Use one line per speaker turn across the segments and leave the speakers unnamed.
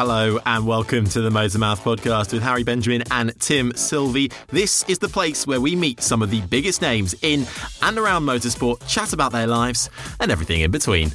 Hello and welcome to the Motormouth podcast with Harry Benjamin and Tim Sylvie. This is the place where we meet some of the biggest names in and around motorsport, chat about their lives and everything in between.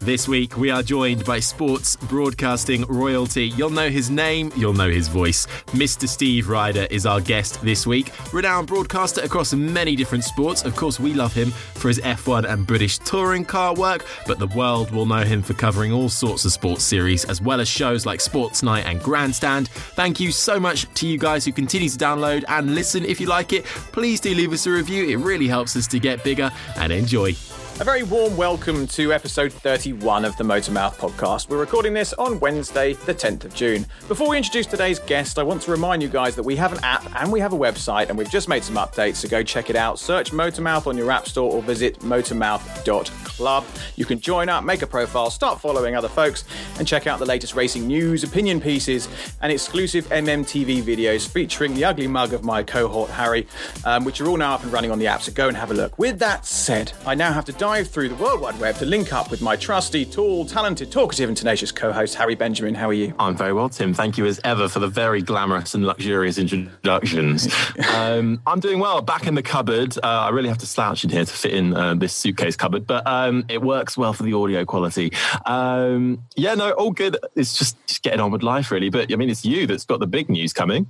This week, we are joined by sports broadcasting royalty. You'll know his name, you'll know his voice. Mr. Steve Rider is our guest this week. Renowned broadcaster across many different sports. Of course, we love him for his F1 and British touring car work, but the world will know him for covering all sorts of sports series, as well as shows like Sports Night and Grandstand. Thank you so much to you guys who continue to download and listen. If you like it, please do leave us a review. It really helps us to get bigger and enjoy.
A very warm welcome to episode 31 of the Motormouth podcast. We're recording this on Wednesday, the 10th of June. Before we introduce today's guest, I want to remind you guys that we have an app and we have a website, and we've just made some updates, so go check it out. Search Motormouth on your app store or visit motormouth.club. You can join up, make a profile, start following other folks, and check out the latest racing news, opinion pieces, and exclusive MMTV videos featuring the ugly mug of my cohort, Harry, um, which are all now up and running on the app, so go and have a look. With that said, I now have to dive dive through the World Wide Web to link up with my trusty, tall, talented, talkative, and tenacious co host, Harry Benjamin. How are you?
I'm very well, Tim. Thank you as ever for the very glamorous and luxurious introductions. um, I'm doing well. Back in the cupboard. Uh, I really have to slouch in here to fit in uh, this suitcase cupboard, but um, it works well for the audio quality. Um, yeah, no, all good. It's just, just getting on with life, really. But I mean, it's you that's got the big news coming.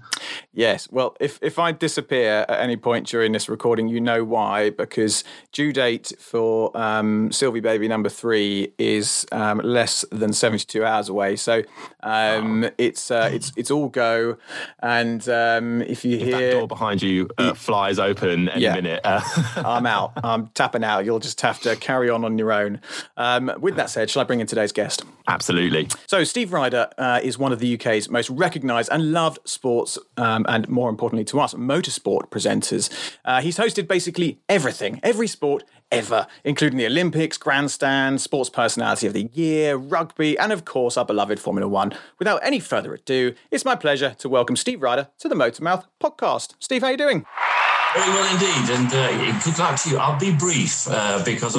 Yes. Well, if, if I disappear at any point during this recording, you know why, because due date for um, Sylvie Baby number three is um, less than 72 hours away. So um, wow. it's uh, it's it's all go. And um, if you
if
hear
that door behind you uh, flies open any yeah, minute, uh...
I'm out. I'm tapping out. You'll just have to carry on on your own. Um, with that said, shall I bring in today's guest?
Absolutely.
So Steve Rider uh, is one of the UK's most recognised and loved sports, um, and more importantly to us, motorsport presenters. Uh, he's hosted basically everything, every sport ever, including the Olympics, Grandstand, Sports Personality of the Year, rugby, and of course our beloved Formula One. Without any further ado, it's my pleasure to welcome Steve Rider to the Motormouth podcast. Steve, how are you doing?
Very well indeed, and uh, good luck to you. I'll be brief uh, because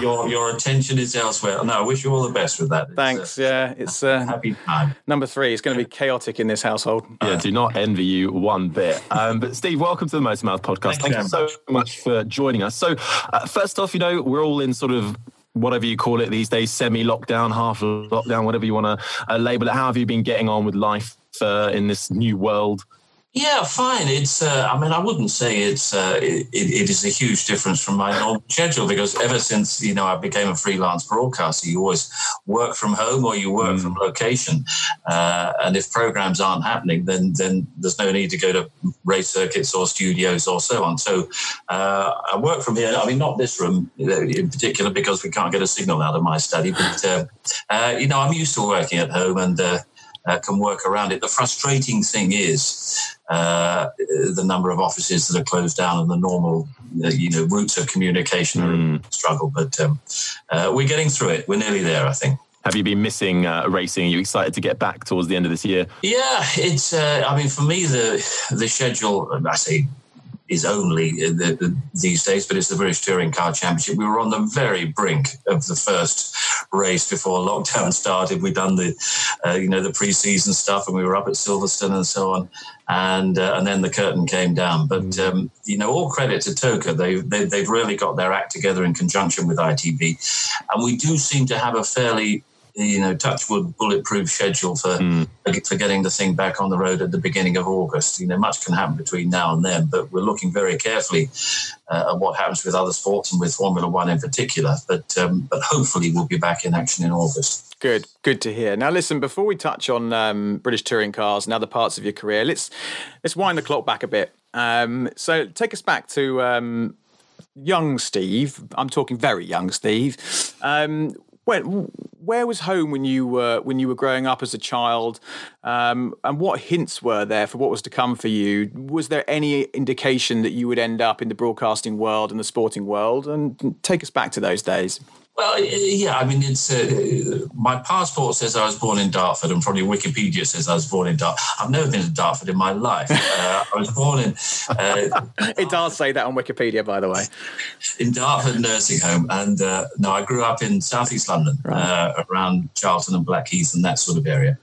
your your attention is elsewhere. No, I wish you all the best with that.
It's, Thanks. Uh, yeah, it's uh,
happy time.
Number three. It's going to be chaotic in this household.
Yeah, do not envy you one bit. Um, but Steve, welcome to the Motor Mouth podcast. Thank, Thank you so much for joining us. So, uh, first off, you know we're all in sort of whatever you call it these days, semi-lockdown, half lockdown, whatever you want to uh, label it. How have you been getting on with life uh, in this new world?
Yeah, fine. It's. Uh, I mean, I wouldn't say it's. Uh, it, it is a huge difference from my normal schedule because ever since you know I became a freelance broadcaster, you always work from home or you work mm. from location, uh, and if programs aren't happening, then then there's no need to go to race circuits or studios or so on. So uh, I work from here. I mean, not this room in particular because we can't get a signal out of my study, but uh, you know, I'm used to working at home and. Uh, can work around it. The frustrating thing is uh, the number of offices that are closed down and the normal, uh, you know, routes of communication mm. struggle. But um, uh, we're getting through it. We're nearly there, I think.
Have you been missing uh, racing? Are you excited to get back towards the end of this year?
Yeah, it's. Uh, I mean, for me, the the schedule. I say is only the, the, these days, but it's the British Touring Car Championship. We were on the very brink of the first race before lockdown started. We'd done the, uh, you know, the pre-season stuff, and we were up at Silverstone and so on, and uh, and then the curtain came down. But mm. um, you know, all credit to TOCA. They, they they've really got their act together in conjunction with ITV, and we do seem to have a fairly you know, touchwood bulletproof schedule for mm. for getting the thing back on the road at the beginning of August. You know, much can happen between now and then, but we're looking very carefully uh, at what happens with other sports and with Formula One in particular. But um, but hopefully we'll be back in action in August.
Good, good to hear. Now, listen, before we touch on um, British touring cars and other parts of your career, let's let's wind the clock back a bit. Um, so, take us back to um, young Steve. I'm talking very young Steve. Where, where was home when you were when you were growing up as a child, um, and what hints were there for what was to come for you? Was there any indication that you would end up in the broadcasting world and the sporting world? And take us back to those days.
Well, yeah, I mean, it's uh, my passport says I was born in Dartford, and probably Wikipedia says I was born in Dartford. I've never been to Dartford in my life. Uh, I was born in.
Uh, it does say that on Wikipedia, by the way.
In Dartford Nursing Home, and uh, no, I grew up in southeast London, right. Uh, around Charlton and Blackheath and that sort of area.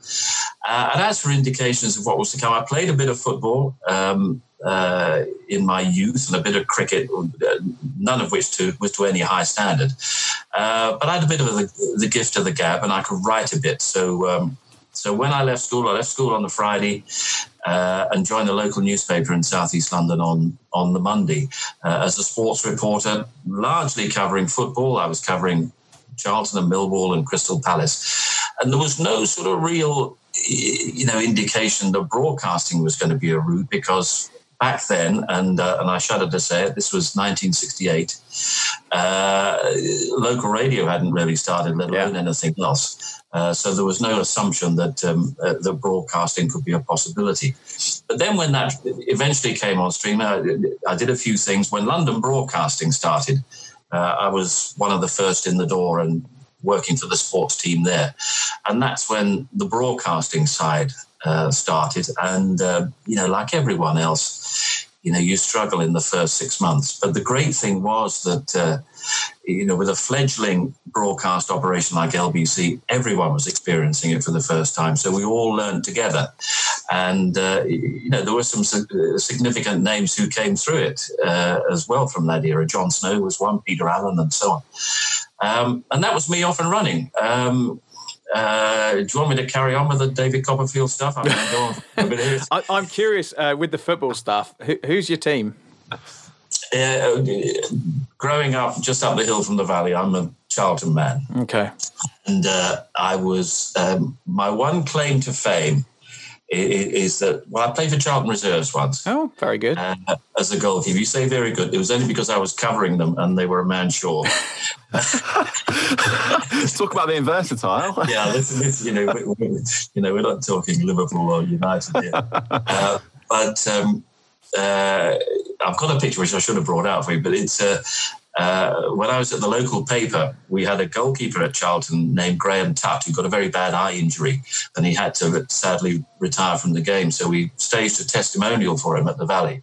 Uh, and as for indications of what was to come, I played a bit of football. Um, uh, in my youth and a bit of cricket, none of which to, was to any high standard. Uh, but I had a bit of the, the, gift of the gab and I could write a bit. So, um, so when I left school, I left school on the Friday uh, and joined the local newspaper in southeast London on, on the Monday uh, as a sports reporter, largely covering football. I was covering Charlton and Millwall and Crystal Palace. And there was no sort of real you know indication that broadcasting was going to be a route because back then, and uh, and I shudder to say it, this was 1968. Uh, local radio hadn't really started, let alone yeah. anything else. Uh, so there was no assumption that um, uh, the broadcasting could be a possibility. But then, when that eventually came on stream, I, I did a few things. When London Broadcasting started, uh, I was one of the first in the door and working for the sports team there, and that's when the broadcasting side uh, started. And, uh, you know, like everyone else, you know, you struggle in the first six months. But the great thing was that, uh, you know, with a fledgling broadcast operation like LBC, everyone was experiencing it for the first time. So we all learned together. And, uh, you know, there were some significant names who came through it uh, as well from that era. Jon Snow was one, Peter Allen, and so on. Um, and that was me off and running. Um, uh, do you want me to carry on with the David Copperfield stuff? I'm,
I, I'm curious uh, with the football stuff. Who, who's your team?
Uh, growing up just up the hill from the valley, I'm a Charlton man.
Okay.
And uh, I was, um, my one claim to fame is that well, I played for Charlton Reserves once.
Oh, very good.
Uh, as a goalkeeper, you say very good. It was only because I was covering them and they were a man short.
Let's talk about being versatile.
yeah, this, this, you know, we, we, you know, we're not talking Liverpool or United here, uh, but um, uh, I've got a picture which I should have brought out for you, but it's uh, when I was at the local paper, we had a goalkeeper at Charlton named Graham Tutt who got a very bad eye injury and he had to sadly retire from the game. So we staged a testimonial for him at the Valley.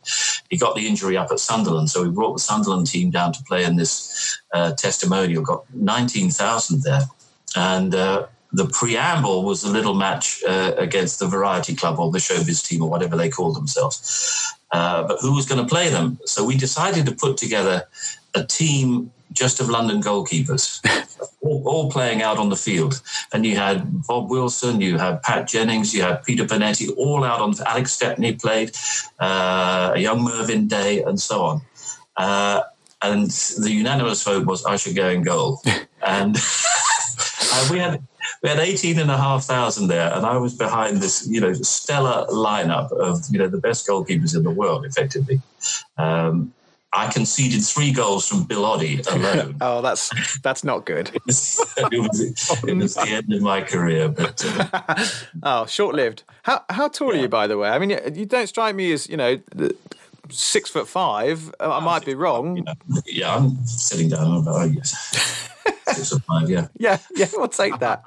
He got the injury up at Sunderland. So we brought the Sunderland team down to play in this uh, testimonial, got 19,000 there. And uh, the preamble was a little match uh, against the Variety Club or the Showbiz team or whatever they called themselves. Uh, but who was going to play them? So we decided to put together a team just of London goalkeepers, all, all, playing out on the field. And you had Bob Wilson, you had Pat Jennings, you had Peter Bonetti, all out on. Alex Stepney played, uh, a young Mervyn Day, and so on. Uh, and the unanimous vote was I should go in goal. and we had we had 18 and a half thousand there and i was behind this you know stellar lineup of you know the best goalkeepers in the world effectively um, I conceded three goals from Bill Oddie alone.
oh, that's that's not good.
it, was, it, was, it was the end of my career, but uh,
oh, short lived. How how tall yeah. are you, by the way? I mean, you don't strike me as you know six foot five. I might be wrong. You know,
yeah, I'm sitting down. About, oh, yes. six foot five. Yeah.
Yeah, yeah. We'll take that.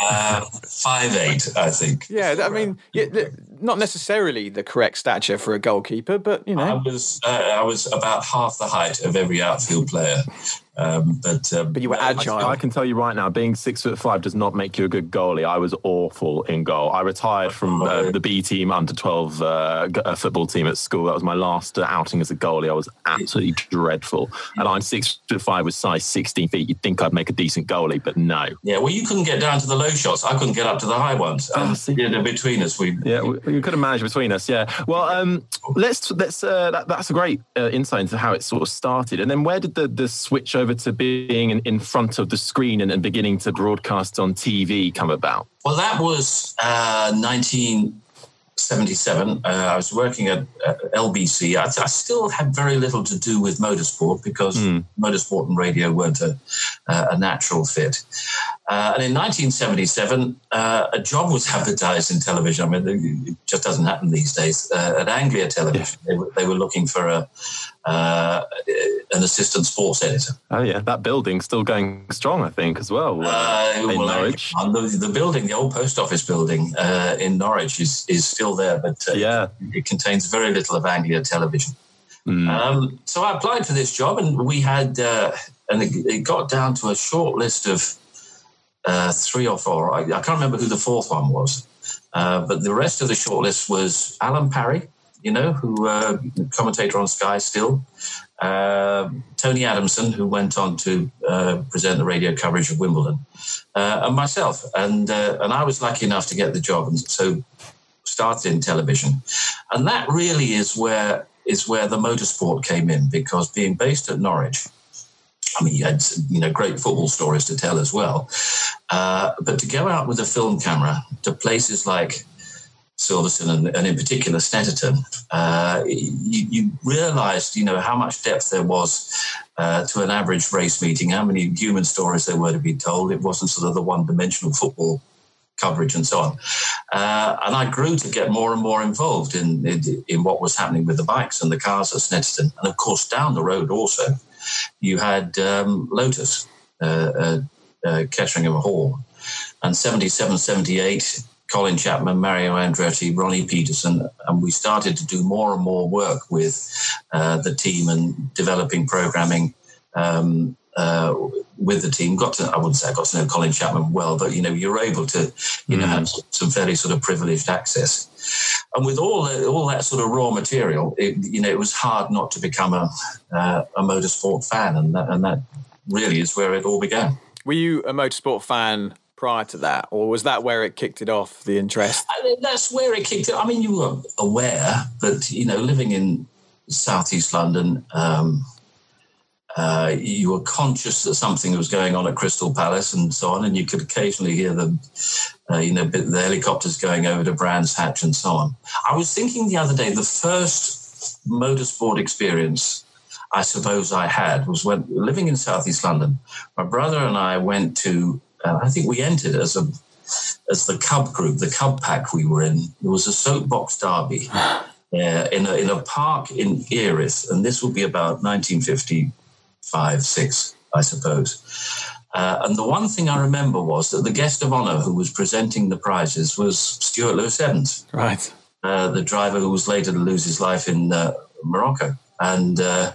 Uh, five eight, I think.
Yeah, I mean, yeah, not necessarily the correct stature for a goalkeeper, but you know, I
was uh, I was about half the height of every outfield player. Um, but um,
but you were agile.
I, I, can tell you right now, being six foot five does not make you a good goalie. I was awful in goal. I retired from uh, the B team under twelve uh, football team at school. That was my last uh, outing as a goalie. I was absolutely dreadful. And I'm six foot five with size sixteen feet. You'd think I'd make a decent goalie, but no.
Yeah, well, you couldn't get down to the low shots. I couldn't get up to the high ones. Um, oh, you between us, we
yeah, we, we could have managed between us. Yeah. Well, um, let's let's uh, that, that's a great uh, insight into how it sort of started. And then where did the the switch over to being in, in front of the screen and, and, beginning to broadcast on TV come about?
Well, that was uh, 19 77, uh, I was working at uh, LBC. I, I, still had very little to do with motorsport because mm. motorsport and radio weren't a, uh, a natural fit. Uh, and in 1977, uh, a job was advertised in television. I mean, it just doesn't happen these days. Uh, at Anglia Television, yeah. they, were, they, were, looking for a uh, an assistant sports editor.
Oh yeah, that building's still going strong, I think, as well.
Uh, in well, Norwich, the, the, building, the old post office building uh, in Norwich, is is still there, but
yeah,
it, contains very little of Anglia Television. Mm. Um, so I applied for this job, and we had, and it, it got down to a short list of uh, three or four. I, I, can't remember who the fourth one was, uh, but the rest of the shortlist was Alan Parry, you know, who uh, commentator on Sky still, uh, Tony Adamson, who went on to uh, present the radio coverage of Wimbledon, uh, and myself. And and I was lucky enough to get the job, and so started in television, and that really is where is where the motorsport came in because being based at Norwich I mean, you had you know great football stories to tell as well. Uh, but to go out with a film camera to places like Silverstone and, and in particular Snetterton, uh, you, you, realised you know how much depth there was uh, to an average race meeting, how many human stories there were to be told. It wasn't sort of the one-dimensional football coverage and so on. Uh, and I grew to get more and more involved in, in, in what was happening with the bikes and the cars at Snetterton, and of course down the road also you had um, Lotus, uh, uh, uh, Ketteringham Hall, and 77, 78, Colin Chapman, Mario Andretti, Ronnie Peterson, and we started to do more and more work with uh, the team and developing programming um, uh, with the team. Got to, I wouldn't say I got to know Colin Chapman well, but you know, you're able to, you know, have mm. some fairly sort of privileged access. And with all all that sort of raw material, it, you know, it was hard not to become a uh, a motorsport fan, and that, and that really is where it all began.
Were you a motorsport fan prior to that, or was that where it kicked it off? The interest.
I mean, that's where it kicked it. I mean, you were aware, but you know, living in southeast London. Um, uh, you were conscious that something was going on at Crystal Palace and so on, and you could occasionally hear the, uh, you know, the helicopters going over to Brands Hatch and so on. I was thinking the other day, the first motorsport experience I suppose I had was when living in Southeast London. My brother and I went to, uh, I think we entered as a as the Cub group, the Cub pack we were in. There was a soapbox derby. Uh, in, a, in a park in Erith, and this would be about 1955, six, I suppose. Uh, and the one thing I remember was that the guest of honor who was presenting the prizes was Stuart Lewis Evans.
Right.
Uh, the driver who was later to lose his life in uh, Morocco. And uh,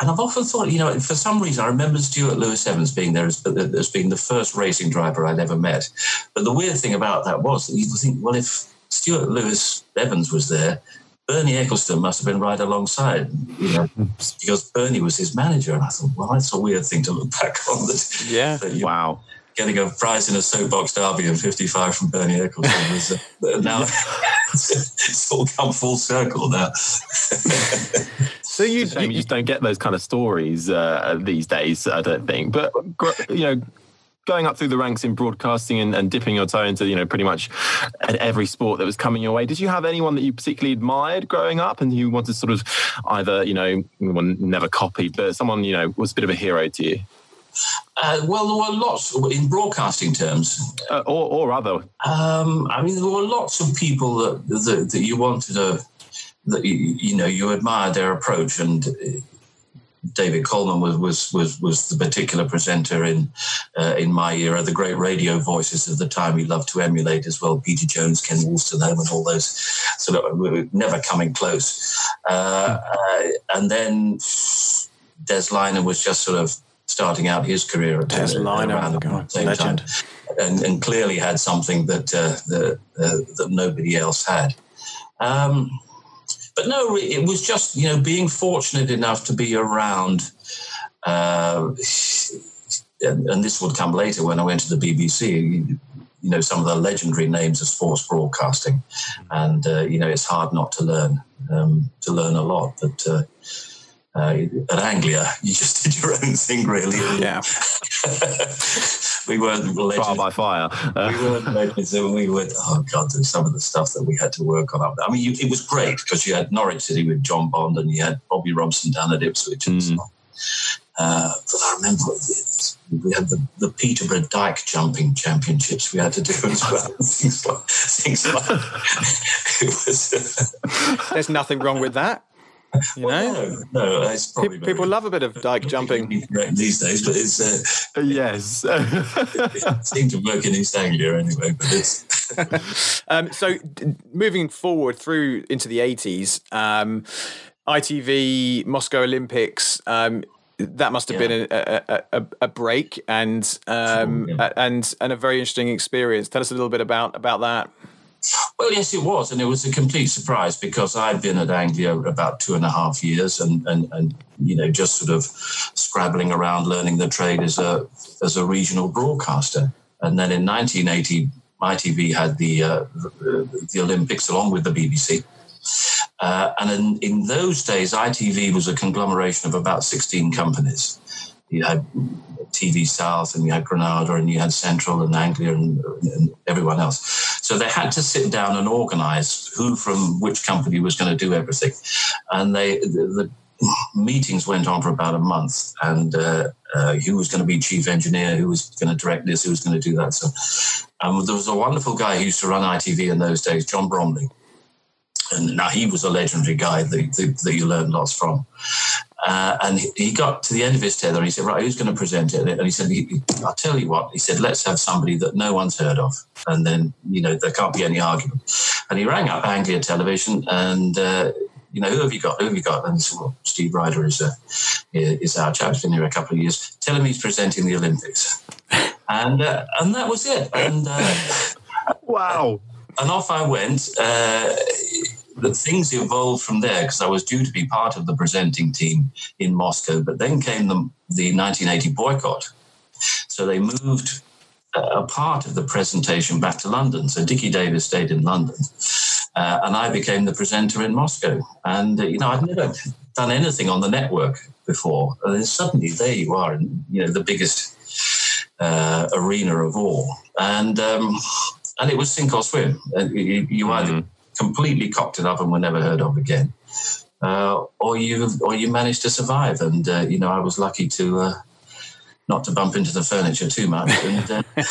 and I've often thought, you know, for some reason, I remember Stuart Lewis Evans being there as, as being the first racing driver I'd ever met. But the weird thing about that was that you think, well, if Stuart Lewis Evans was there, Bernie Ecclestone must have been right alongside, you know, because Bernie was his manager. And I thought, well, that's a weird thing to look back on. That,
yeah. That wow.
Getting a prize in a soapbox derby in 55 from Bernie Ecclestone was uh, now it's all come full circle now.
So you, you, you, just don't get those kind of stories uh, these days, I don't think. But, you know, going up through the ranks in broadcasting and, and, dipping your toe into you know pretty much every sport that was coming your way did you have anyone that you particularly admired growing up and you wanted to sort of either you know never copied but someone you know was a bit of a hero to you
uh, well, there were lots in broadcasting terms,
uh, or, or other.
Um, I mean, there were lots of people that that, that you wanted to, that you, you know, you admire their approach, and David Coleman was was was was the particular presenter in uh, in my era. The great radio voices of the time we loved to emulate as well. Peter Jones, Ken Wolstenholme, and all those sort of we were never coming close. Uh, uh, and then Des Lynam was just sort of starting out his career
at Des Lynam, God, same legend. time,
and, and, clearly had something that uh, that, uh, that nobody else had. Um, but no, it was just you know being fortunate enough to be around. Uh, and, and, this would come later when I went to the BBC. You, you know some of the legendary names of sports broadcasting, and uh, you know it's hard not to learn um, to learn a lot. But uh, uh, at Anglia, you just did your own thing, really.
Yeah.
we weren't legends.
Trial by fire. Uh,
we weren't legends, and we were. Oh God, there's some of the stuff that we had to work on up there. I mean, you, it was great because you had Norwich City with John Bond, and you had Bobby Robson down at Ipswich and
Mm.
so. Uh, but I remember it, we had the, the Peterborough Dyke Jumping Championships we had to do as well. things like, things like it was.
There's nothing wrong with that. You know,
no, no,
people love a bit of dyke jumping.
these days, but it's uh,
yes.
it seemed to work in East Anglia anyway. But it's
Um, so, moving forward through into the 80s, um, ITV, Moscow Olympics, um, that must have been a, a, a, a break and um,
Sure, yeah.
a- and and a very interesting experience. Tell us a little bit about about that.
Well, yes, it was, and it was a complete surprise because I'd been at Anglia about two and a half years, and and and you know just sort of scrabbling around learning the trade as a as a regional broadcaster, and then in 1980, ITV had the uh, the, Olympics along with the BBC. Uh, and in, in those days, ITV was a conglomeration of about 16 companies. You had TV South, and you had Granada, and you had Central, and Anglia, and, and everyone else. So they had to sit down and organise who from which company was going to do everything. And they the, the meetings went on for about a month, and uh, uh, who was going to be chief engineer, who was going to direct this, who was going to do that. So um, there was a wonderful guy who used to run ITV in those days, John Bromley. And now he was a legendary guy that, that, that you learned lots from. Uh, and he- he got to the end of his tether and he said, Right, who's going to present it? And he said, he- I'll tell you what. He said, Let's have somebody that no one's heard of. And then, you know, there can't be any argument. And he rang up Anglia Television and, uh, you know, who have you got? Who have you got? And he said, Well, Steve Rider is, uh, is our chap. He's been here a couple of years. Tell him he's presenting the Olympics. And, uh, and that was it. And, uh,
wow.
and off I went. Uh, the things evolved from there because I was due to be part of the presenting team in Moscow, but then came the, the 1980 boycott. So they moved a a part of the presentation back to London. So Dickie Davies stayed in London, uh, and I became the presenter in Moscow. And uh, you know, I'd never done anything on the network before, and then suddenly there you are, in you know the biggest uh, arena of all, and um, and it was sink or swim. Uh, You, you either completely cocked it up and were never heard of again, uh, or you or you managed to survive. And uh, you know, I was lucky to. Uh, not to bump into the furniture too much. And, uh,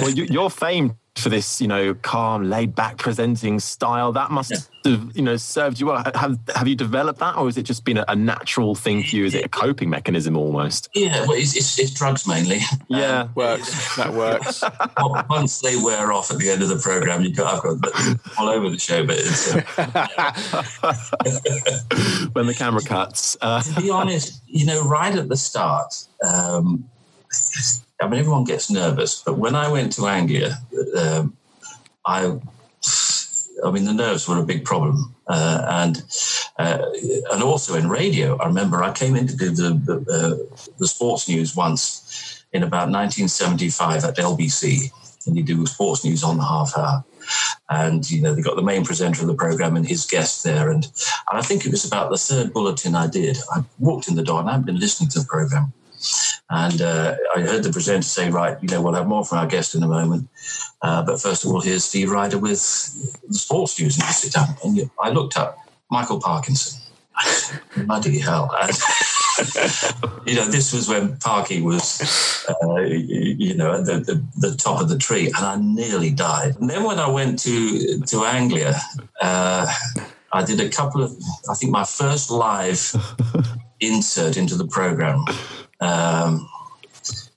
Well, you, you're famed for this, you know, calm, laid-back presenting style. That must have, you know, served you well. Have Have you developed that, or has it just been a, a natural thing for you? Is it a coping mechanism almost?
yeah, well, it's, it's, it's drugs mainly.
Yeah.
Works. That works.
Um, once they wear off at the end of the program, you got I've got all over the show. But it's, uh,
when the camera cuts. Uh,
to be honest, you know, right at the start, um, I mean, everyone gets nervous, but when I went to Anglia, um, I, I mean, the nerves were a big problem, uh, and uh, and also in radio. I remember I came in to do the the, uh, the sports news once in about 1975 at LBC, and you do sports news on the half hour. And you know they got the main presenter of the program and his guest there, and, and I think it was about the third bulletin I did. I walked in the door and I'd been listening to the program, and uh, I heard the presenter say, "Right, you know, we'll have more from our guest in a moment, uh, but first of all, here's Steve Rider with the sports news." And you sit down, and I looked up Michael Parkinson. Bloody hell! And, you know, this was when Parky was, uh, you know, at the, the, the top of the tree, and I nearly died. And then when I went to to Anglia, uh, I did a couple of, I think, my first live insert into the program. Um,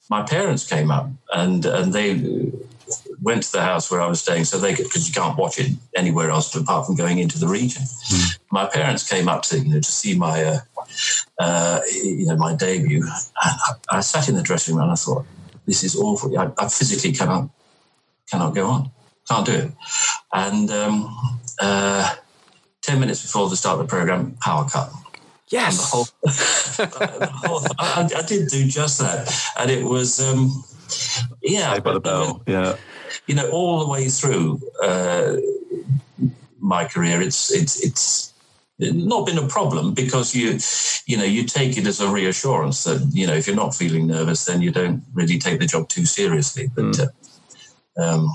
my parents came up and and they went to the house where I was staying, so they because you can't watch it anywhere else apart from going into the region. My parents came up to you know to see my uh, uh, you know my debut, and I, I sat in the dressing room and I thought, this is awful. I, I physically cannot cannot go on, can't do it. And um, uh, ten minutes before the start of the program, power cut. And the whole, the whole I, I did do just that, and it was, um, yeah,
Saved by the bell. Yeah.
you know, all the way through uh, my career, it's it's it's not been a problem because you you know you take it as a reassurance that you know if you're not feeling nervous then you don't really take the job too seriously but mm. uh, um,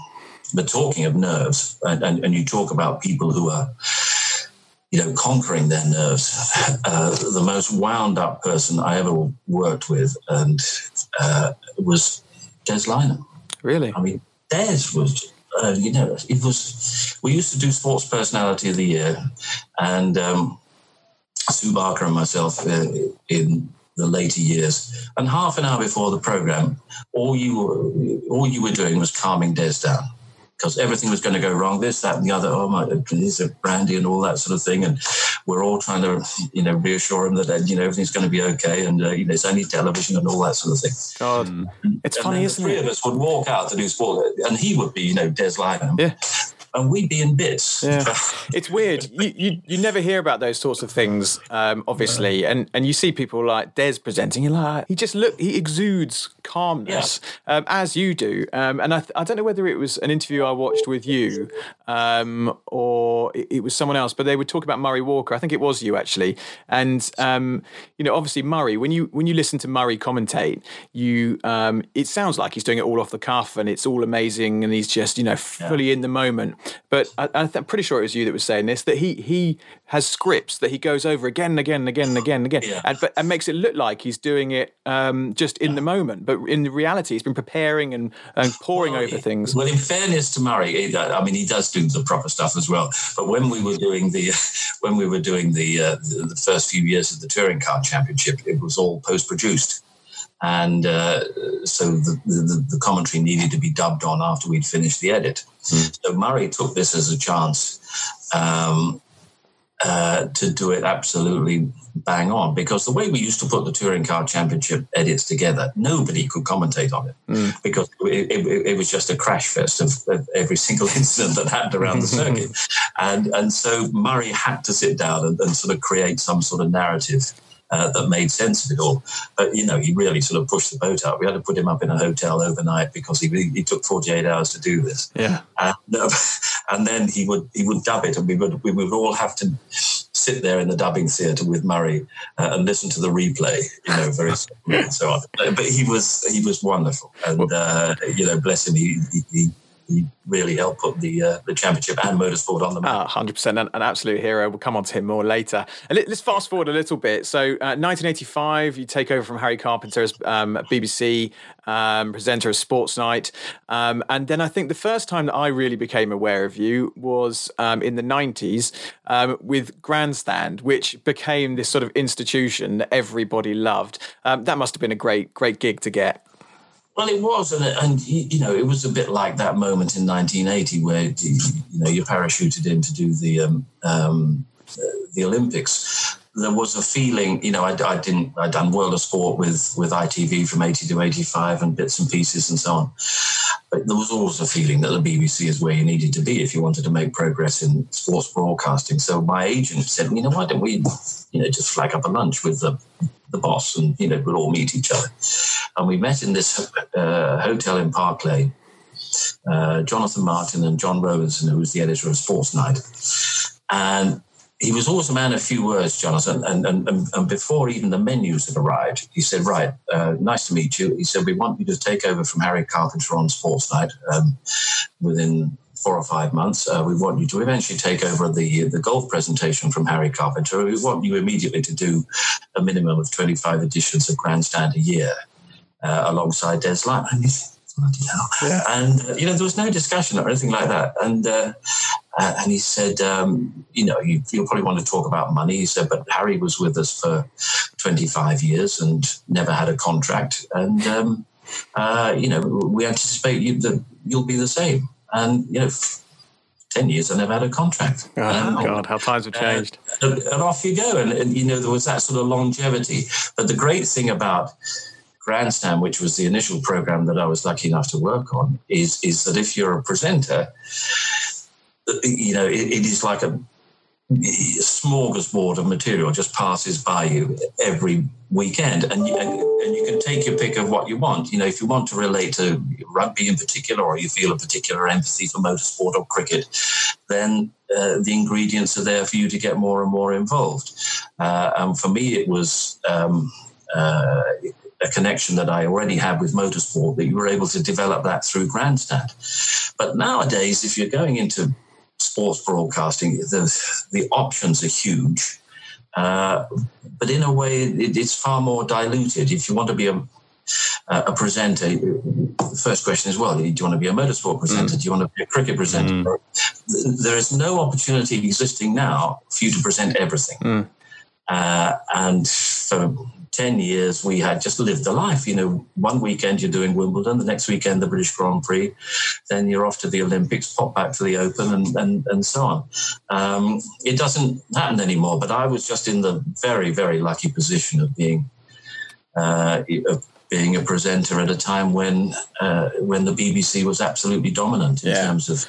but talking of nerves and, and, and, you talk about people who are you know conquering their nerves. Uh, the most wound up person i ever worked with and uh, was des lynam.
Really?
I mean des was uh, you know, it was, we used to do Sports Personality of the Year, and um, Sue Barker and myself uh, in the later years. And half an hour before the program, all you were, all you were doing was calming Des down because everything was going to go wrong, this, that, and the other. Oh my, is a brandy and all that sort of thing. And we're all trying to, you know, reassure him that you know everything's going to be okay, and uh, you know it's only television and all that sort of thing.
God, it's
and
funny, isn't
the three
it?
of us would walk out to do sport, and he would be, you know, Des Lynam.
Yeah
and we'd be in bits.
Yeah. it's weird. You, you, you never hear about those sorts of things, um, obviously, and and you see people like Des presenting. You're like, he just look, he exudes calmness, yeah. um, as you do. Um, and I, th- I don't know whether it was an interview I watched with you um, or it, it, was someone else, but they would talk about Murray Walker. I think it was you actually. And um, you know, obviously Murray, when you when you listen to Murray commentate, you um, it sounds like he's doing it all off the cuff and it's all amazing and he's just you know fully yeah. in the moment. But I, am pretty sure it was you that was saying this that he he has scripts that he goes over again and again and again and again and again, yeah. and, but, and makes it look like he's doing it um, just in yeah. the moment. But in reality, he's been preparing and, and poring well, over things.
Well, in fairness to Murray, I mean, he does do the proper stuff as well. But when we were doing the when we were doing the uh, the, the first few years of the touring car championship, it was all post produced and uh, so the, the, the, commentary needed to be dubbed on after we'd finished the edit. Mm. So Murray took this as a chance um, uh, to do it absolutely bang on because the way we used to put the touring car championship edits together, nobody could commentate on it. Mm. because it, it, it, was just a crash fest of, of, every single incident that happened around the circuit, and and so Murray had to sit down and, and sort of create some sort of narrative uh, that made sense of it all. But you know, he really sort of pushed the boat out. We had to put him up in a hotel overnight because he he took 48 hours to do this.
Yeah,
and, uh, and then he would he would dub it, and we would we would all have to sit there in the dubbing theatre with Murray uh, and listen to the replay. You know, very and so on. But he was he was wonderful, and uh, you know, bless him, he, he really helped put the uh, the championship and motorsport on the map.
Ah, 100%, an, an, absolute hero. We'll come on to him more later. Let, us fast forward a little bit. So, uh, 1985, you take over from Harry Carpenter as um, BBC um, presenter of Sports Night. Um, and then I think the first time that I really became aware of you was um, in the 90s um, with Grandstand, which became this sort of institution that everybody loved. Um, that must have been a great, great gig to get.
Well, it was, and, and you know, it was a bit like that moment in 1980 where you know you parachuted in to do the um, um, the Olympics. There was a feeling, you know, I, I didn't, I'd done World of Sport with with ITV from 80 to 85 and bits and pieces and so on. But there was always a feeling that the BBC is where you needed to be if you wanted to make progress in sports broadcasting. So my agent said, you know, why don't we, you know, just flag up a lunch with the the boss, and you know we'll all meet each other. And we met in this uh, hotel in Park Lane. Uh, Jonathan Martin and John Robinson, who was the editor of Sports Night, and he was always a man of few words, Jonathan. And, and, and, and before even the menus had arrived, he said, Right, uh, nice to meet you. He said, We want you to take over from Harry Carpenter on Sports Night um, within four or five months. Uh, we want you to eventually take over the the golf presentation from Harry Carpenter. We want you immediately to do a minimum of 25 editions of Grandstand a year uh, alongside Des Lynam. Yeah. And uh, you know there was no discussion or anything like that. And uh, uh, and he said, um, you know, you, will probably want to talk about money. He said, but Harry was with us for 25 years and never had a contract. And um, uh, you know, we anticipate you, that you'll be the same and you know. 10 years I never had a contract.
Oh, um, God, how times have changed.
Uh, and, and, off you go. And, and, you know, there was that sort of longevity. But the great thing about Grandstand, which was the initial program that I was lucky enough to work on, is, is that if you're a presenter, you know, it, it is like a smorgasbord of material just passes by you every weekend. And you, and, and you can take your pick of what you want. You know if you want to relate to rugby in particular or you feel a particular empathy for motorsport or cricket then uh, the ingredients are there for you to get more and more involved. Uh, and for me it was um, uh, a connection that I already had with motorsport that you were able to develop that through grandstand but nowadays if you're going into sports broadcasting, the, the options are huge. Uh, but in a way, it, it's far more diluted. If you want to be a, a presenter, the first question is, well, do you want to be a motorsport presenter? Mm. Do you want to be a cricket presenter? Mm. There is no opportunity existing now for you to present everything. Mm. Uh, and for 10 years, we had just lived the life. You know, one weekend you're doing Wimbledon, the next weekend the British Grand Prix, then you're off to the Olympics, pop back for the Open, and, and, and so on. Um, it doesn't happen anymore, but I was just in the very, very lucky position of being. Uh, of being a presenter at a time when uh, when the BBC was absolutely dominant in yeah. terms of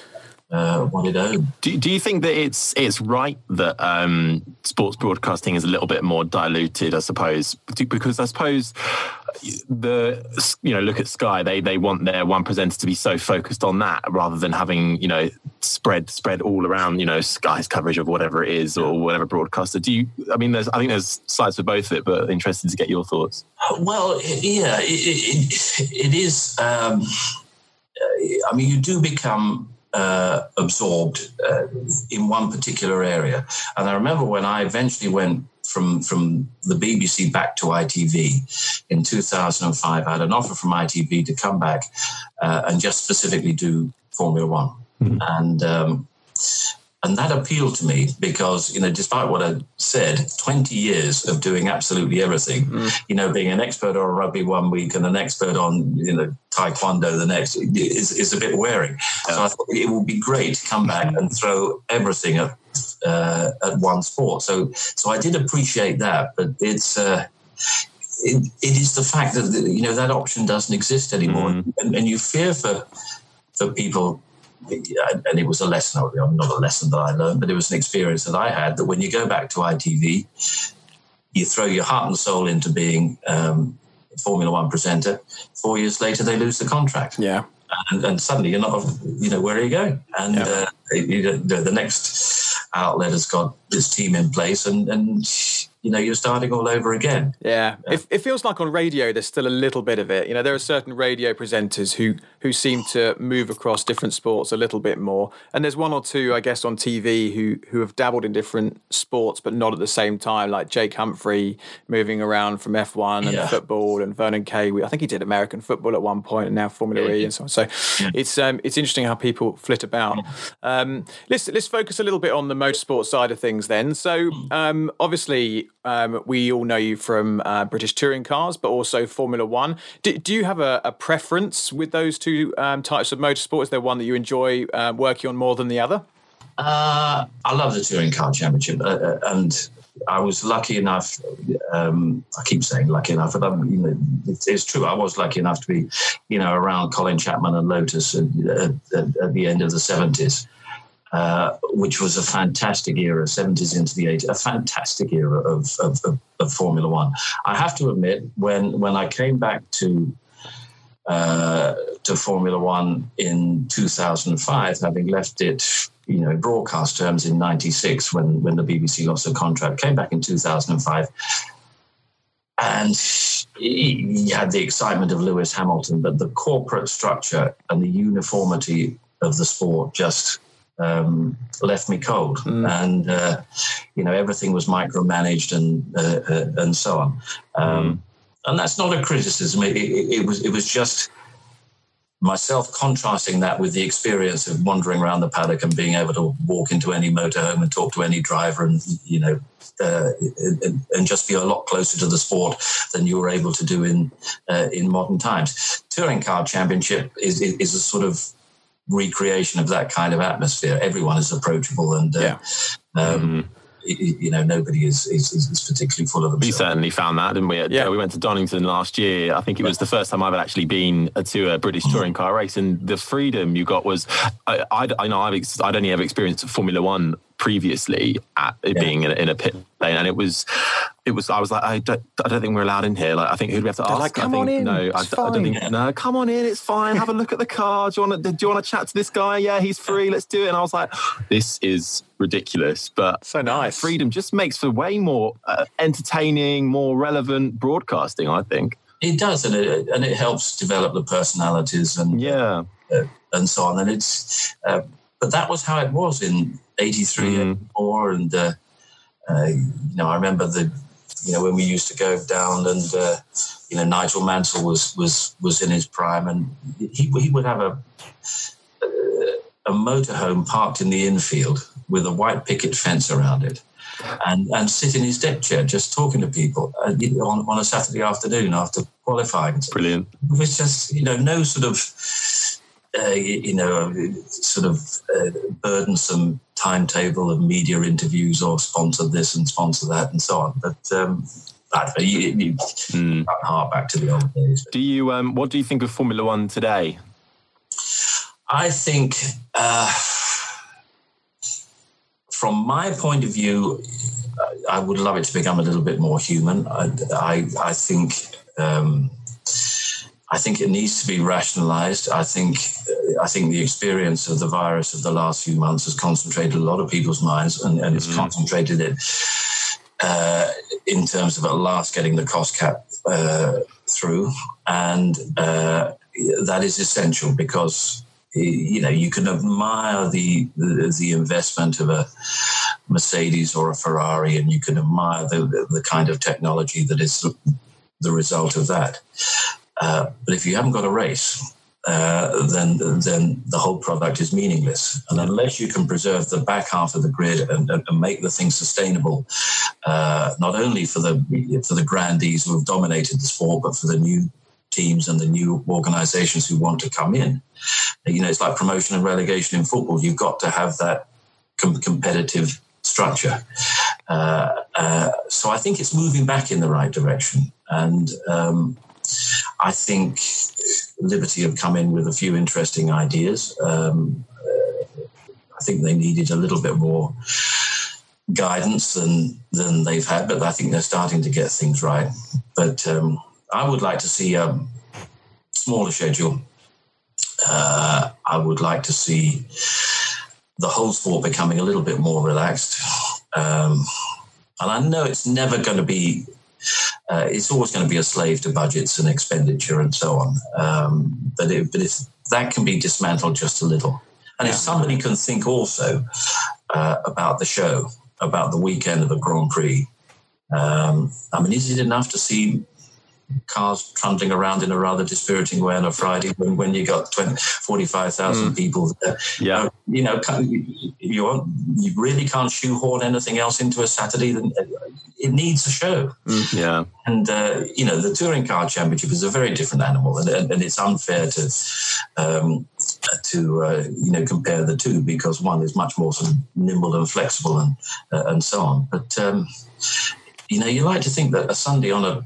uh, what it owned.
Do, do you think that it's it's right that um, sports broadcasting is a little bit more diluted? I suppose because I suppose the you know look at Sky they they want their one presenter to be so focused on that rather than having you know spread spread all around you know Sky's coverage of whatever it is or whatever broadcaster. Do you? I mean, there's I think there's sides for both of it, but interested to get your thoughts.
Well, yeah, it, it, it is. Um, I mean, you do become uh, absorbed uh, in one particular area. And I remember when I eventually went from from the BBC back to ITV in 2005, I had an offer from ITV to come back uh, and just specifically do Formula One. Mm-hmm. And um, and that appealed to me because, you know, despite what I said, 20 years of doing absolutely everything, mm. you know, being an expert on rugby one week and an expert on, you know, taekwondo the next is, is a bit wearing. So I thought it would be great to come back and throw everything at, uh, at one sport. So, so I did appreciate that, but it's, uh, it, it is the fact that, you know, that option doesn't exist anymore. Mm. And, and you fear for, for people and it was a lesson, not a lesson that I learned, but it was an experience that I had that when you go back to ITV, you throw your heart and soul into being um, Formula One presenter. Four years later, they lose the contract.
Yeah.
And, and suddenly you're not, you know, where are you going? And yeah. uh, you, the next outlet has got this team in place, and, and you know you're starting all over again.
Yeah, yeah. It, it, feels like on radio there's still a little bit of it. You know, there are certain radio presenters who who seem to move across different sports a little bit more, and there's one or two, I guess, on TV who who have dabbled in different sports but not at the same time, like Jake Humphrey moving around from F1 and yeah. football, and Vernon Kay. I think he did American football at one point, and now Formula yeah, E and so on. So it's um, it's interesting how people flit about. Um, let's let's focus a little bit on the motorsport side of things then. So um, obviously um, we all know you from uh, British touring cars, but also Formula One. Do, do you have a, a, preference with those two um, types of motorsport? Is there one that you enjoy uh, working on more than the other?
Uh, I love the touring car championship, uh, uh, and I was lucky enough. Um, I keep saying lucky enough, but I'm, you know, it's, it's, true. I was lucky enough to be, you know, around Colin Chapman and Lotus at, at, at the end of the seventies. Uh, which was a fantastic era, 70s into the 80s, a fantastic era of, of, of, of, Formula One. I have to admit, when, when I came back to uh, to Formula One in 2005, having left it, you know, in broadcast terms in '96 when when the BBC lost the contract, came back in 2005, and he had the excitement of Lewis Hamilton, but the corporate structure and the uniformity of the sport just um, left me cold, mm. and uh, you know everything was micromanaged and uh, uh, and so on. Um, mm. And that's not a criticism. It, it, it, was it was just myself contrasting that with the experience of wandering around the paddock and being able to walk into any motorhome and talk to any driver and you know uh, and, and, just be a lot closer to the sport than you were able to do in uh, in modern times. Touring car championship is, is a sort of recreation of that kind of atmosphere. Everyone is approachable and uh, yeah. um, mm-hmm. you know nobody is, is, is particularly full of themselves.
We certainly found that, didn't we? Yeah, we went to Donington last year. I think it was the first time I've actually been to a British touring car race, and the freedom you got was I, I, I know I've I'd only ever experienced Formula One previously at it yeah. being in a, in a pit lane, and it was it was I was like I don't I don't think we're allowed in here. Like I think who do we have to
They're
ask?
Like, come
I think,
on in.
No, I, I, don't think no. Come on in. It's fine. Have a look at the car. Do you want to do you want to chat to this guy? Yeah, he's free. Let's do it. And I was like, this is ridiculous, but
so nice.
Freedom just makes for way more uh, entertaining, more relevant broadcasting. I think
it does, and it and it helps develop the personalities and
yeah,
uh, and so on. And it's uh, but that was how it was in 83, mm. 84. and uh, uh, you know I remember the you know when we used to go down and uh, you know Nigel Mansell was was was in his prime, and he he would have a a motorhome parked in the infield with a white picket fence around it and, and sit in his deck chair just talking to people uh, on, on a Saturday afternoon after qualifying.
Brilliant.
It was just, you know, no sort of, uh, you know, sort of uh, burdensome timetable of media interviews or sponsor this and sponsor that and so on. But um, you, you mm. heart back to the old days.
Do you? Um, what do you think of Formula One today?
I think. Uh, from my point of view, I would love it to become a little bit more human. I, I, I think um, I think it needs to be rationalized. I think I think the experience of the virus of the last few months has concentrated a lot of people's minds, and, and it's mm-hmm. concentrated it uh, in terms of at last getting the cost cap uh, through, and uh, that is essential because you know, you can admire the, the, the investment of a Mercedes or a Ferrari, and you can admire the the kind of technology that is the result of that. Uh, but if you haven't got a race, uh, then then the whole product is meaningless. And unless you can preserve the back half of the grid and, and make the thing sustainable, uh, not only for the for the grandees who have dominated the sport, but for the new teams and the new organisations who want to come in, you know, it's like promotion and relegation in football. You've got to have that com- competitive structure. Uh, uh, so I think it's moving back in the right direction. And um, I think Liberty have come in with a few interesting ideas. Um, I think they needed a little bit more guidance than than they've had, but I think they're starting to get things right. But um, I would like to see a smaller schedule uh, I would like to see the whole sport becoming a little bit more relaxed. Um, and I know it's never going to be, uh, it's always going to be a slave to budgets and expenditure and so on. Um, but, it, but if that can be dismantled just a little, and if somebody can think also uh, about the show, about the weekend of a Grand Prix, um, I mean, is it enough to see cars trundling around in a rather dispiriting way on a Friday when, when you got 20, 45,000 mm. people there.
Yeah. Uh,
you know, you, you really can't shoehorn anything else into a Saturday. It needs a show.
Mm, yeah.
And, uh, you know, the Touring Car Championship is a very different animal and, and, and it's unfair to, um, to uh, you know, compare the two because one is much more sort of nimble and flexible and, uh, and so on. But, um, you know, you like to think that a Sunday on a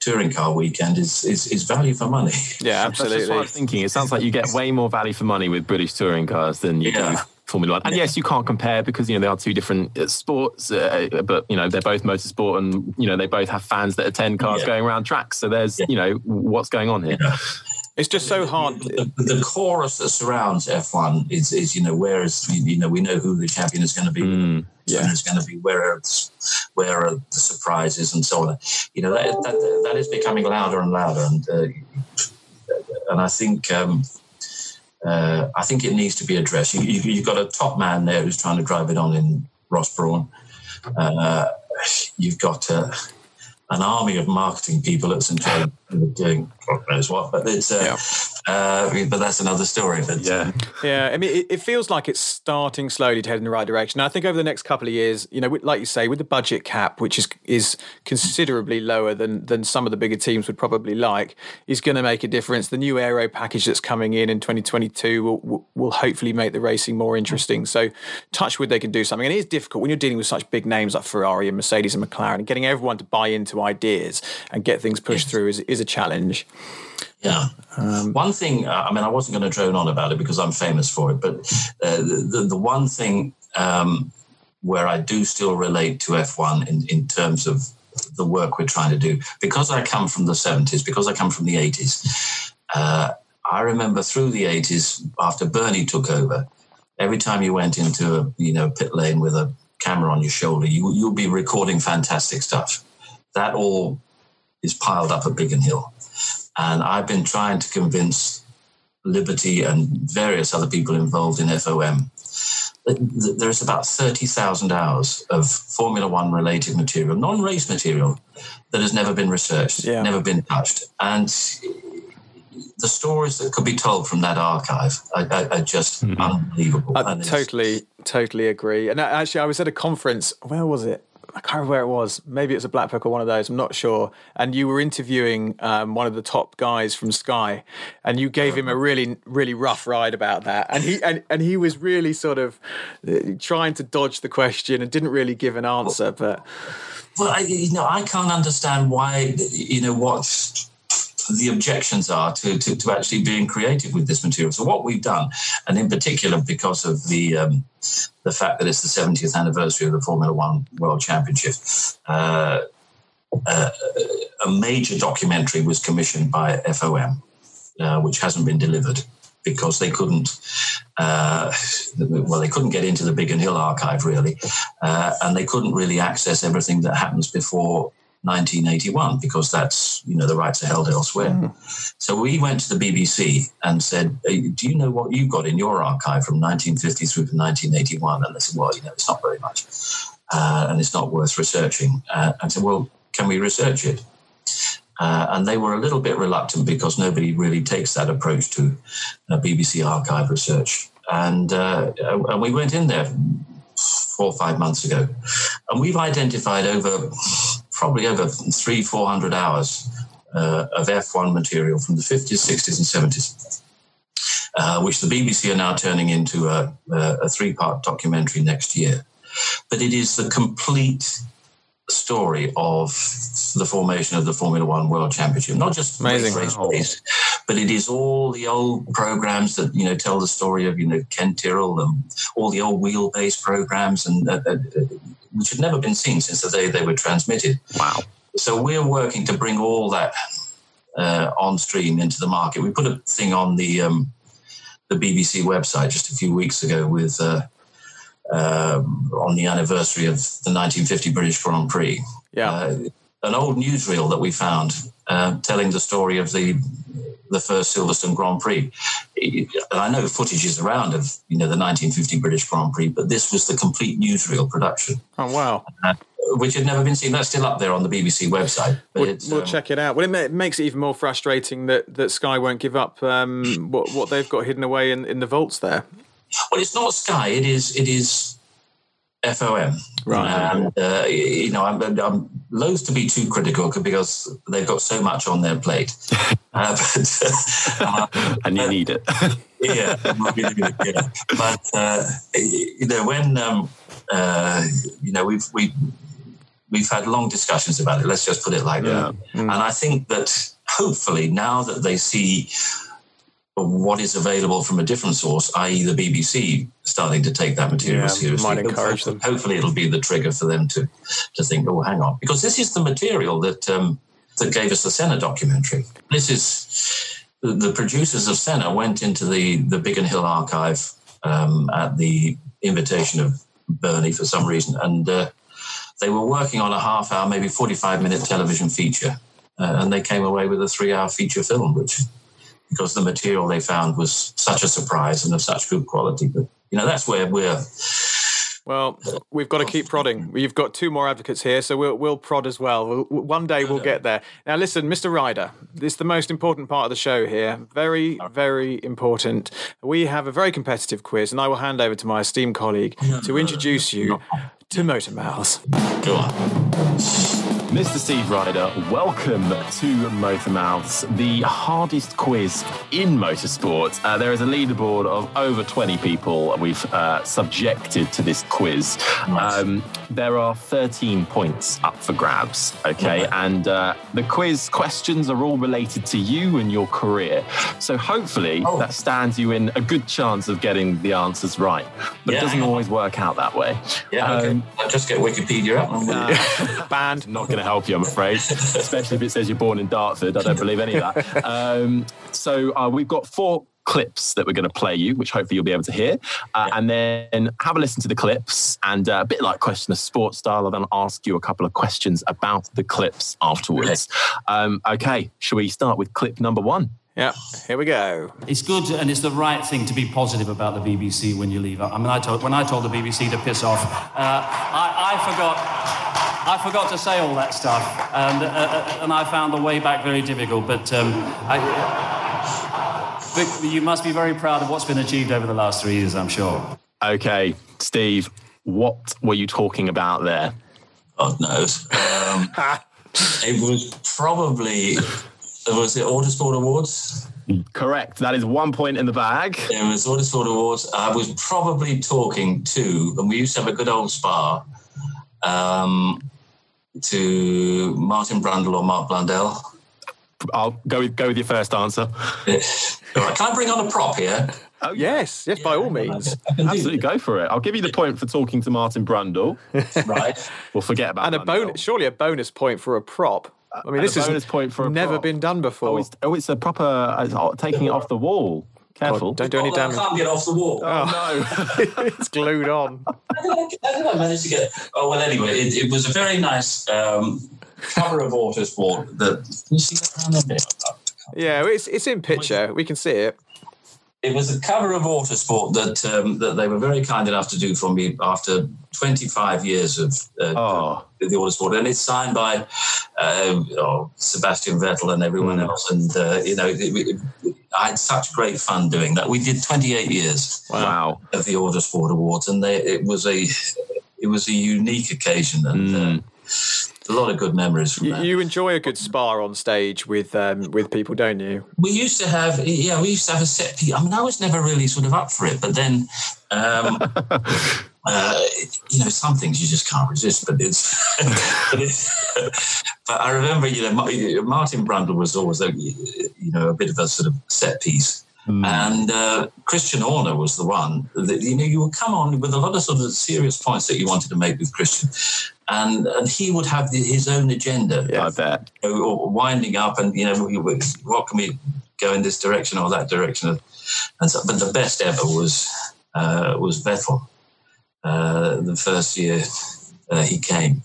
touring car weekend is is, is value for money.
Yeah, absolutely.
That's what I was thinking. It sounds like you get way more value for money with British touring cars than you yeah. do Formula One. And yes, you can't compare because you know they are two different uh, sports, uh, but you know they're both motorsport, and you know they both have fans that attend cars yeah. going around tracks. So there's yeah. you know what's going on here.
It's just so hard.
The, the, the, chorus that surrounds F1 is, is you know, where is, you know, we know who the champion is going to be. Mm, yeah. It's going to be where are, where are the surprises and so on. You know, that, that, that is becoming louder and louder. And, uh, and I think, um, uh, I think it needs to be addressed. You, you, you've got a top man there who's trying to drive it on in Ross Brawn. Uh, you've got uh, an army of marketing people at St James doing God knows what, but it's uh, yeah. Uh, but that's another story. But
yeah,
yeah. I mean, it, it, feels like it's starting slowly to head in the right direction. I think over the next couple of years, you know, like you say, with the budget cap, which is is considerably lower than than some of the bigger teams would probably like, is going to make a difference. The new aero package that's coming in in 2022 will will hopefully make the racing more interesting. So, touch wood, they can do something. And it is difficult when you're dealing with such big names like Ferrari and Mercedes and McLaren, and getting everyone to buy into ideas and get things pushed yes. through is, is a challenge.
Yeah. Um, one thing, uh, I mean, I wasn't going to drone on about it because I'm famous for it, but uh, the, the one thing um, where I do still relate to F1 in, in terms of the work we're trying to do, because I come from the 70s, because I come from the 80s, uh, I remember through the 80s, after Bernie took over, every time you went into a you know pit lane with a camera on your shoulder, you, you'll be recording fantastic stuff. That all is piled up at Biggin Hill. And I've been trying to convince Liberty and various other people involved in FOM that there's about 30,000 hours of Formula One related material, non race material, that has never been researched, yeah. never been touched. And the stories that could be told from that archive are, are, are just mm-hmm. unbelievable.
I totally, totally agree. And actually, I was at a conference. Where was it? I can't remember where it was. Maybe it's a Black Book or one of those. I'm not sure. And you were interviewing um, one of the top guys from Sky, and you gave him a really, really rough ride about that. And he and, and he was really sort of uh, trying to dodge the question and didn't really give an answer. But
well, I, you know, I can't understand why. You know what the objections are to, to, to, actually being creative with this material. So what we've done, and in particular because of the um, the fact that it's the 70th anniversary of the Formula One World Championship, uh, uh, a major documentary was commissioned by FOM, uh, which hasn't been delivered because they couldn't, uh, well, they couldn't get into the Biggin Hill archive really, uh, and they couldn't really access everything that happens before 1981 because that's you know the rights are held elsewhere. Mm. So we went to the BBC and said, "Do you know what you got in your archive from 1950 through to 1981?" And they said, "Well, you know, it's not very much, uh, and it's not worth researching." Uh, and said, "Well, can we research it?" Uh, and they were a little bit reluctant because nobody really takes that approach to BBC archive research. And, uh, and we went in there four or five months ago, and we've identified over probably over three, 400 hours uh, of F1 material from the 50s, 60s, and 70s, uh, which the BBC are now turning into a, a three part documentary next year. But it is the complete story of the formation of the Formula One World Championship, not just Amazing. race race, but it is all the old programs that you know tell the story of you know Ken Tyrrell and all the old wheelbase programs and uh, uh, which had never been seen since the day they were transmitted.
Wow.
So we're working to bring all that uh, on stream into the market. We put a thing on the um, the BBC website just a few weeks ago with uh, uh, on the anniversary of the 1950 British Grand Prix.
Yeah. Uh,
an old newsreel that we found uh, telling the story of the the first Silverstone Grand Prix. I know footage is around of you know the 1950 British Grand Prix, but this was the complete newsreel production.
Oh wow!
Uh, which had never been seen. That's still up there on the BBC website.
We'll, we'll um, check it out. Well, it, ma- it, makes it even more frustrating that, that Sky won't give up um, what what they've got hidden away in, in the vaults there.
Well, it's not Sky. It is it is FOM.
Right.
And, uh, you know, I'm, I'm loath to be too critical because they've got so much on their plate. Uh,
but, uh, and you need it.
yeah, yeah. But, uh, you know, when, um, uh, you know, we've, we, we've had long discussions about it, let's just put it like yeah. that. Mm. And I think that hopefully now that they see what is available from a different source, i.e., the BBC, starting to take that material yeah, seriously.
Might encourage
hopefully, them. Hopefully, it'll be the trigger for them to to think, oh, hang on, because this is the material that um, that gave us the Senna documentary. This is the, the producers of Senna went into the the Biggin Hill archive um, at the invitation of Bernie for some reason, and uh, they were working on a half hour, maybe forty five minute television feature, uh, and they came away with a three hour feature film, which because the material they found was such a surprise and of such good quality. But you know, that's where we're.
Well, we've got to keep prodding. We've got two more advocates here, so we'll we'll prod as well. We'll, one day we'll get there. Now, listen, Mr. Rider, this is the most important part of the show here. Very, very important. We have a very competitive quiz, and I will hand over to my esteemed colleague to introduce you to Motor Mouths.
Go on.
Mr. Steve Rider, welcome to Motor Mouths, the hardest quiz in motorsport. Uh, there is a leaderboard of over 20 people we've uh, subjected to this quiz.
Nice.
Um, there are 13 points up for grabs, okay? And uh, the quiz questions are all related to you and your career. So hopefully
Oh.
that stands you in a good chance of getting the answers right. But it doesn't always work out that way.
Yeah, okay.
Um,
I'll just get Wikipedia up. and we'll-
Banned.
not going to help you, I'm afraid. Especially if it says you're born in Dartford. I don't believe any of that. Um, so uh, we've got four clips that we're going to play you, which hopefully you'll be able to hear, uh, and then have a listen to the clips. And uh, a bit like question of sports style, I'll then ask you a couple of questions about the clips afterwards. Um, okay, shall we start with clip number one?
Yeah, here we go.
It's good and it's the right thing to be positive about the BBC when you leave. I mean, I told, when I told the BBC to piss off, uh, I, I forgot. I forgot to say all that stuff, and, uh, uh, and I found the way back very difficult. But, um, I, but you must be very proud of what's been achieved over the last three years, I'm sure.
Okay, Steve, what were you talking about there?
God knows. Um, it was probably, was it Autosport Awards?
Correct. That is one point in the bag.
It was Autosport Awards. I was probably talking to, and we used to have a good old spar, um, to Martin Brundle or Mark Blundell.
I'll go with, go with your first answer.
All right, can I bring on a prop here?
Oh,
Yes, yes, by all means.
I can do
Absolutely, go for it. I'll give you the point for talking to Martin Brundle.
that. Right.
We'll forget about
And a
Blundell.
bonus, surely a bonus point for a prop. I mean, this is
bonus point for a
never
prop.
been done before.
Oh, it's, oh, it's a proper uh, taking it off the wall. Careful.
God, don't do any
Oh, I
damage.
can't get off the wall.
Oh, no.
it's glued on.
How did I, how did I manage to get? Oh well, anyway, it, it was a very nice um, cover of Autosport. That can you see that around there?
Yeah, it's it's in picture. We can see it.
It was a cover of Autosport that um, that they were very kind enough to do for me after 25 years of uh,
Oh.
the Autosport, and it's signed by uh, oh, Sebastian Vettel and everyone
Mm.
else. And uh, you know, it, it, I had such great fun doing that. We did 28 years
Wow.
of the Autosport Awards, and they, it was a it was a unique occasion and uh, a lot of good memories from
You,
that.
you enjoy a good spar on stage with um, with people, don't you?
we used to have yeah we used to have a set piece. I mean I was never really sort of up for it, but then. Um, Uh, you know, some things you just can't resist, but it's. but, it's but I remember, you know, Martin Brundle was always, a, you know, a bit of a sort of set piece, and uh, Christian Horner was the one that you know you would come on with a lot of sort of serious points that you wanted to make with Christian, and and he would have the, his own agenda, Yeah,
I bet.
you know, winding up, and you know, what can we go in this direction or that direction, and so, but the best ever was uh, was Vettel, uh, the first year uh, he came,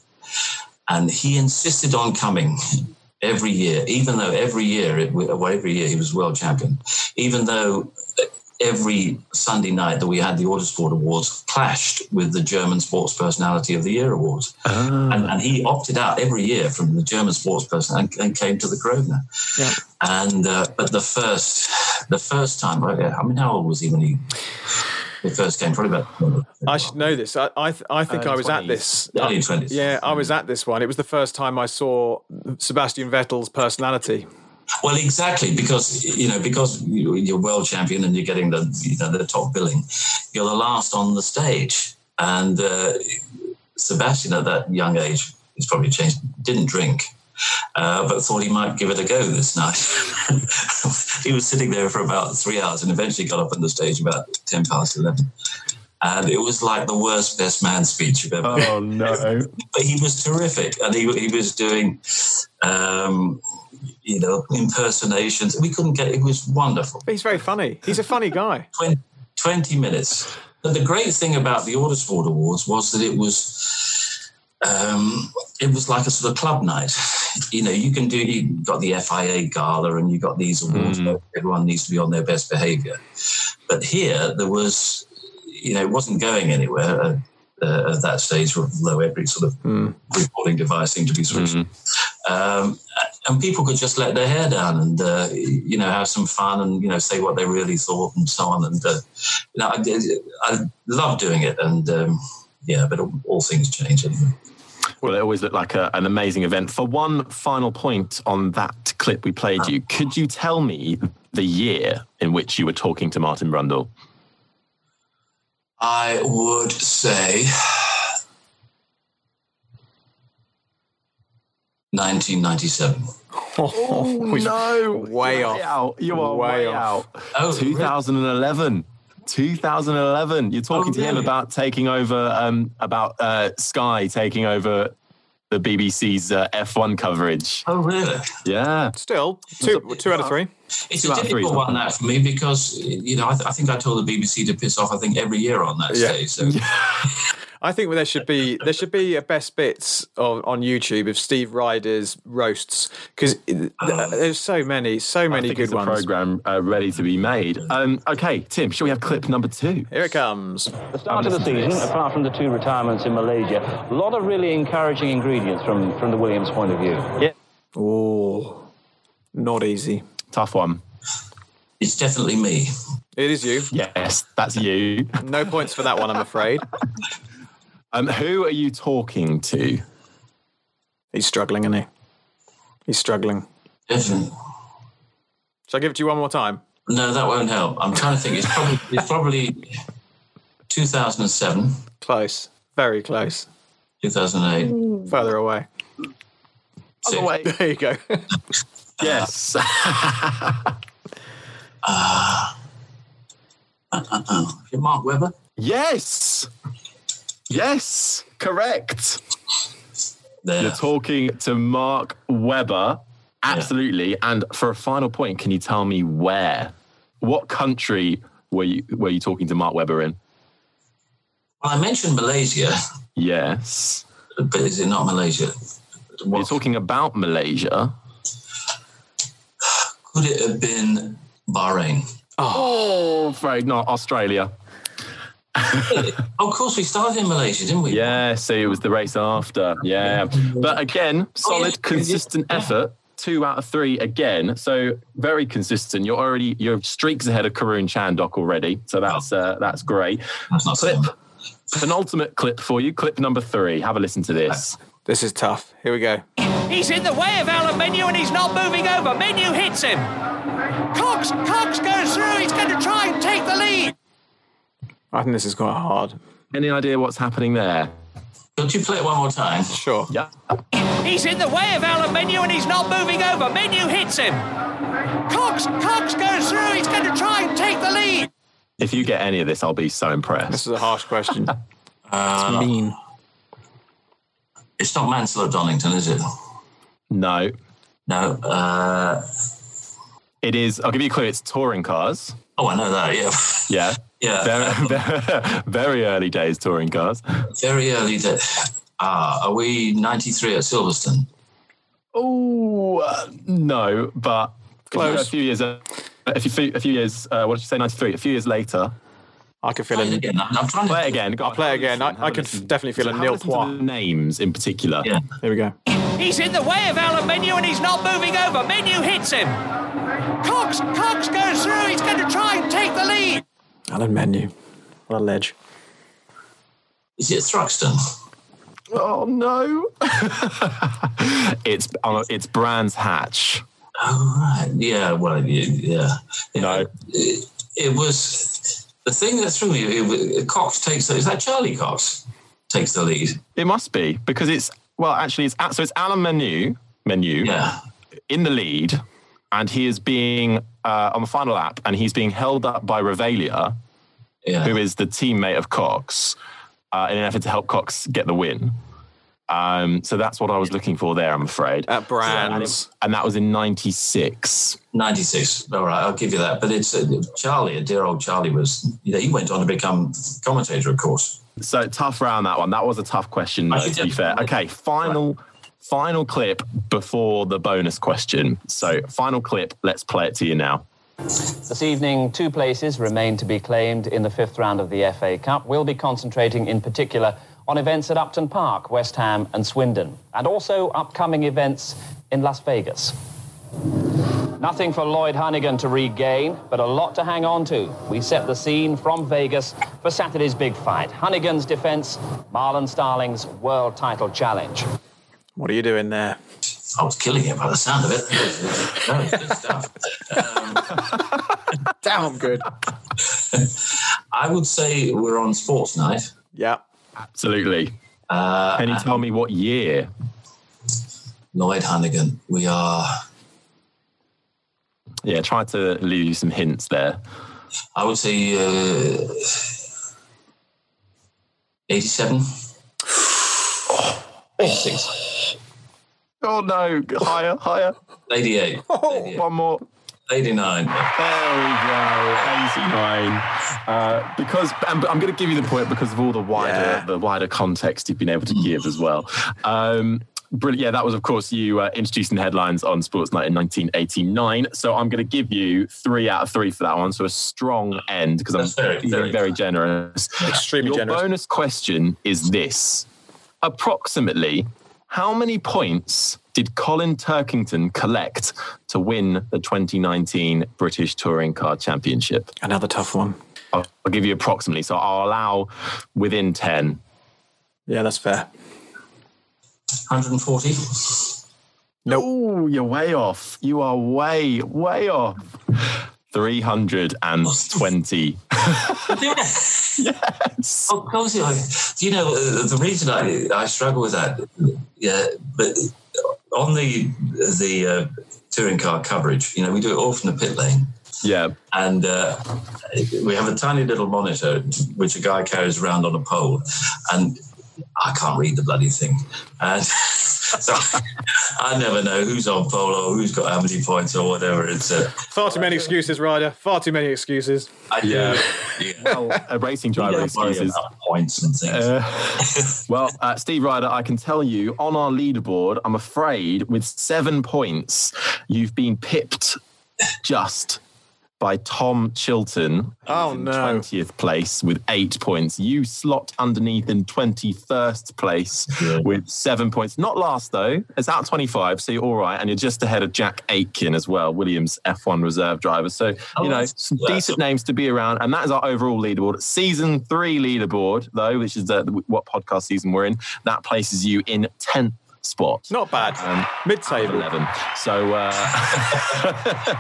and he insisted on coming every year, even though every year, it, well, every year he was world champion, even though every Sunday night that we had the Autosport Awards clashed with the German Sports Personality of the Year Awards. And, and he opted out every year from the German Sports Person and, and came to the Grosvenor.
Yeah.
And uh, but the first the first time, I mean, how old was he when he, first came? Probably about
I should know this. I I, th- I think
Uh,
I was at this.
early twenties.
Yeah, I was at this one. It was the first time I saw Sebastian Vettel's personality.
Well, exactly because you know because you- you're world champion and you're getting the you know the top billing, you're the last on the stage. And uh, Sebastian at that young age, he's probably changed, didn't drink. Uh, but thought he might give it a go this night. he was sitting there for about three hours and eventually got up on the stage about 10 past 11. And it was like the worst best man speech you've ever
Oh, no.
but he was terrific, and he he was doing, um, you know, impersonations. We couldn't get. It was wonderful.
But he's very funny. He's a funny guy.
20, 20 minutes. But the great thing about the Autosport Awards was that it was. Um, it was like a sort of club night. You know, you can do, you got the FIA gala and you got these awards where everyone needs to be on their best behavior. But here, there was, you know, it wasn't going anywhere uh, uh, at that stage, although every sort of recording device seemed to be switched. Um, and people could just let their hair down and, uh, you know, have some fun and, you know, say what they really thought and so on. And, uh, you know, I, I love doing it. And, um, yeah, but all, all things change. Anyway.
Well, it always looked like a, an amazing event. For one final point on that clip we played you, could you tell me the year in which you were talking to Martin Brundle?
I would say 1997.
Oh, no.
way off.
out. You are
Way
way,
off.
out.
Oh,
2011. 2011. You're talking
Oh,
to him
really?
about taking over, um, about uh, Sky taking over the BBC's uh, F1 coverage.
Oh, really?
Yeah.
Still, two, two out of three.
It's
Two
a
out of three,
difficult one that for me because you know I, th- I think I told the BBC to piss off. I think every year on that
Yeah.
stage. So
I think there should be there should be a best bits of, on YouTube of Steve Rider's roasts because there's so many, so
I
many
think
good
it's a
ones.
program uh, ready to be made. Um, okay, Tim, shall we have clip number two?
Here it comes.
The start of the season, apart from the two retirements in Malaysia, a lot of really encouraging ingredients from, from the Williams point of view.
Yeah. Oh, not easy.
Tough one.
it's definitely me.
It is you.
Yes, that's you.
No points for that one, I'm afraid.
Um, who are you talking to?
He's struggling, isn't he? He's struggling.
Definitely.
Shall I give it to you one more time?
No, that won't help. I'm trying to think. It's probably it's probably 2007,
Close. Very close.
2008.
Further away.
six.
Other way.
There you go.
Yes.
Uh, is it Mark Webber?
yes. Yes. Correct. You're talking to Mark Webber. Absolutely. And for a final point, can you tell me where? What country were you were you talking to Mark Webber in?
Well, I mentioned Malaysia,
Yes.
but is it not Malaysia?
You're talking about Malaysia.
could it have been Bahrain?
Oh, afraid not. Australia.
Oh, of course, we started in Malaysia, didn't we?
Yeah, so it was the race after. Yeah. But again, solid,
yeah.
consistent
Yeah.
effort. Two out of three again. So very consistent. You're already you're streaks ahead of Karun Chandok already. So that's uh, that's great.
That's not
Clip.
so.
Penultimate clip for you. Clip number three. Have a listen to this.
this is tough. Here we go.
He's in the way of Alain Menu and he's not moving over. Menu hits him. Cox, Cox goes through. He's going to try and take the lead.
I think this is quite hard.
Any idea what's happening there?
Could you play it one more time?
Sure.
Yeah.
He's in the way of Alain Menu and he's not moving over. Menu hits him. Cox, Cox goes through. He's going to try and take the lead.
If you get any of this, I'll be so impressed.
This is a harsh question.
Uh,
mean.
it's not Mansell or Donington, is it?
No.
No. Uh,
It is I'll give you a clue, it's touring cars.
oh, I know that. Yeah.
Yeah.
Yeah.
Very, very, very early days touring cars.
Very early. days. Ah, are we 93 at Silverstone?
Oh uh, no, but
Close.
A few years, uh, a few, a few years. Uh, what did you say? Ninety three. A few years later.
I can feel
Play it
it.
again. I'm, I'm trying to
Play it again. Go on,
play
have
it again.
listen,
I-
have
can
listen.
definitely feel a
have
nil
listen
point.
Names in particular.
Yeah.
Here we go.
He's in the way of Alain Menu and he's not moving over. Menu hits him. Cox, Cox goes through. He's going to try and take the lead.
Alain Menu. What a ledge.
Is it Thruxton?
Oh no. it's uh, it's Brands Hatch.
Oh, right. Yeah. Well, yeah. yeah.
No.
It, it was the thing that threw me. It, was- Cox takes. Is that Charlie Cox takes the lead?
It must be because it's well, actually, it's so it's Alain Menu Menu
Yeah.
in the lead, and he is being uh, on the final lap, and he's being held up by Revelia,
Yeah.
who is the teammate of Cox, uh, in an effort to help Cox get the win. Um, so that's what I was looking for there, I'm afraid.
At Brands.
And that was in '96.
96. All right, I'll give you that. But it's uh, Charlie, a dear old Charlie, was, you know, he went on to become commentator, of course.
So tough round that one. That was a tough question, though, to be fair. Okay, final final clip before the bonus question. So final clip. Let's play it to you now.
This evening, two places remain to be claimed in the fifth round of the FA Cup. We'll be concentrating in particular on events at Upton Park, West Ham, and Swindon, and also upcoming events in Las Vegas. Nothing for Lloyd Honeyghan to regain, but a lot to hang on to. We set the scene from Vegas for Saturday's big fight. Honeyghan's defense, Marlon Starling's world title challenge.
What are you doing there?
I was killing it by the sound of it. No, it's good stuff. Um,
Damn good.
I would say we're on sports night.
Yeah.
Absolutely.
Uh,
Can you tell me what year?
Lloyd Honeyghan. We are.
Yeah, try to leave you some hints there.
I would say uh, 87. 86.
Oh no, higher, higher.
88.
One more.
89.
There we go, 89. Uh, because and I'm going to give you the point because of all the wider
Yeah.
the wider context you've been able to give as well. Um, brilliant. Yeah, that was of course you uh, introducing the headlines on Sports Night in 1989. So I'm going to give you three out of three for that one. So a strong end because I'm
very,
being
very
very generous.
Extremely
Your
generous.
bonus question is this: approximately how many points did Colin Turkington collect to win the 2019 British Touring Car Championship?
Another tough one.
I'll, I'll give you approximately. So I'll allow within 10.
Yeah, that's fair.
140.
Nope.
Oh, you're way off. You are way, way off. 320. yes.
Of course, you. Do you know uh, the reason I, I struggle with that? Yeah, but on the the uh, touring car coverage, you know, we do it all from the pit lane,
Yeah.
and uh, we have a tiny little monitor which a guy carries around on a pole, and I can't read the bloody thing, and so I never know who's on pole or who's got how many points or whatever. It's uh,
Far too many excuses, Rider. Far too many excuses.
I do.
Yeah.
yeah.
Well, a racing driver
don't
excuses.
points and things.
Uh, well, uh, Steve Rider, I can tell you on our leaderboard, I'm afraid with seven points, you've been pipped just by Tom Chilton.
Oh, no.
20th place with eight points. You slot underneath in 21st place
Yeah.
with seven points. Not last, though. It's out 25, so you're all right. And you're just ahead of Jack Aitken as well, Williams F1 reserve driver. So,
Oh,
you know, some decent names to be around. And that is our overall leaderboard. Season three leaderboard, though, which is uh, what podcast season we're in, that places you in 10th spot.
Not bad.
Um,
Mid-table.
11. So, uh,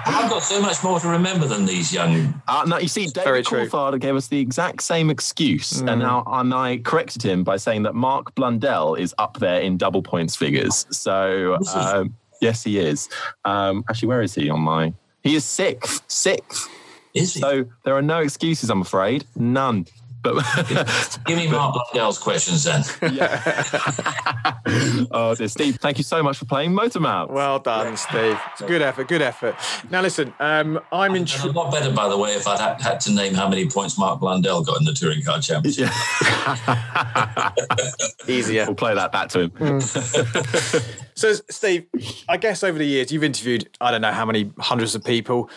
I've got so much more to remember than these young.
uh, no, you see, David
true.
Coulthard gave us the exact same excuse. And now and I corrected him by saying that Mark Blundell is up there in double points figures. So,
Is
um, yes, he is. Um, actually, where is he on my? He is sixth. Sixth.
Is he?
So there are no excuses, I'm afraid. None. But
Give me Mark Blundell's questions then. Yeah.
oh, dear. Steve, thank you so much for playing Motormouth.
Well done, Steve. It's a good effort. Good effort. Now listen, um, I'm
And a lot better, by the way, if I'd had, had to name how many points Mark Blundell got in the Touring Car Championship.
Easier.
We'll play that back to him.
So, Steve, I guess over the years you've interviewed I don't know how many hundreds of people.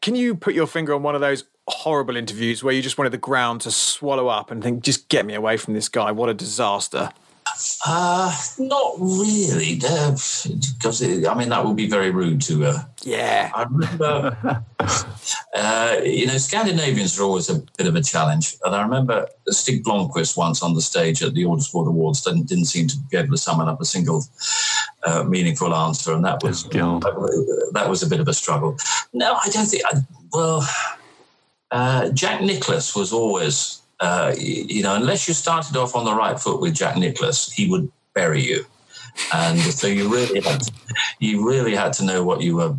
Can you put your finger on one of those horrible interviews where you just wanted the ground to swallow up and think, "Just get me away from this guy"? What a disaster!
Uh, not really, because I mean that would be very rude to. Uh,
Yeah.
I remember, uh, you know, Scandinavians are always a bit of a challenge, and I remember Stig Blomqvist once on the stage at the Autosport Awards didn't, didn't seem to be able to summon up a single uh, meaningful answer, and that was
God.
that was a bit of a struggle. No, I don't think. I, well, uh, Jack Nicklaus was always, uh, you know, unless you started off on the right foot with Jack Nicklaus, he would bury you, and so you really had to, you really had to know what you were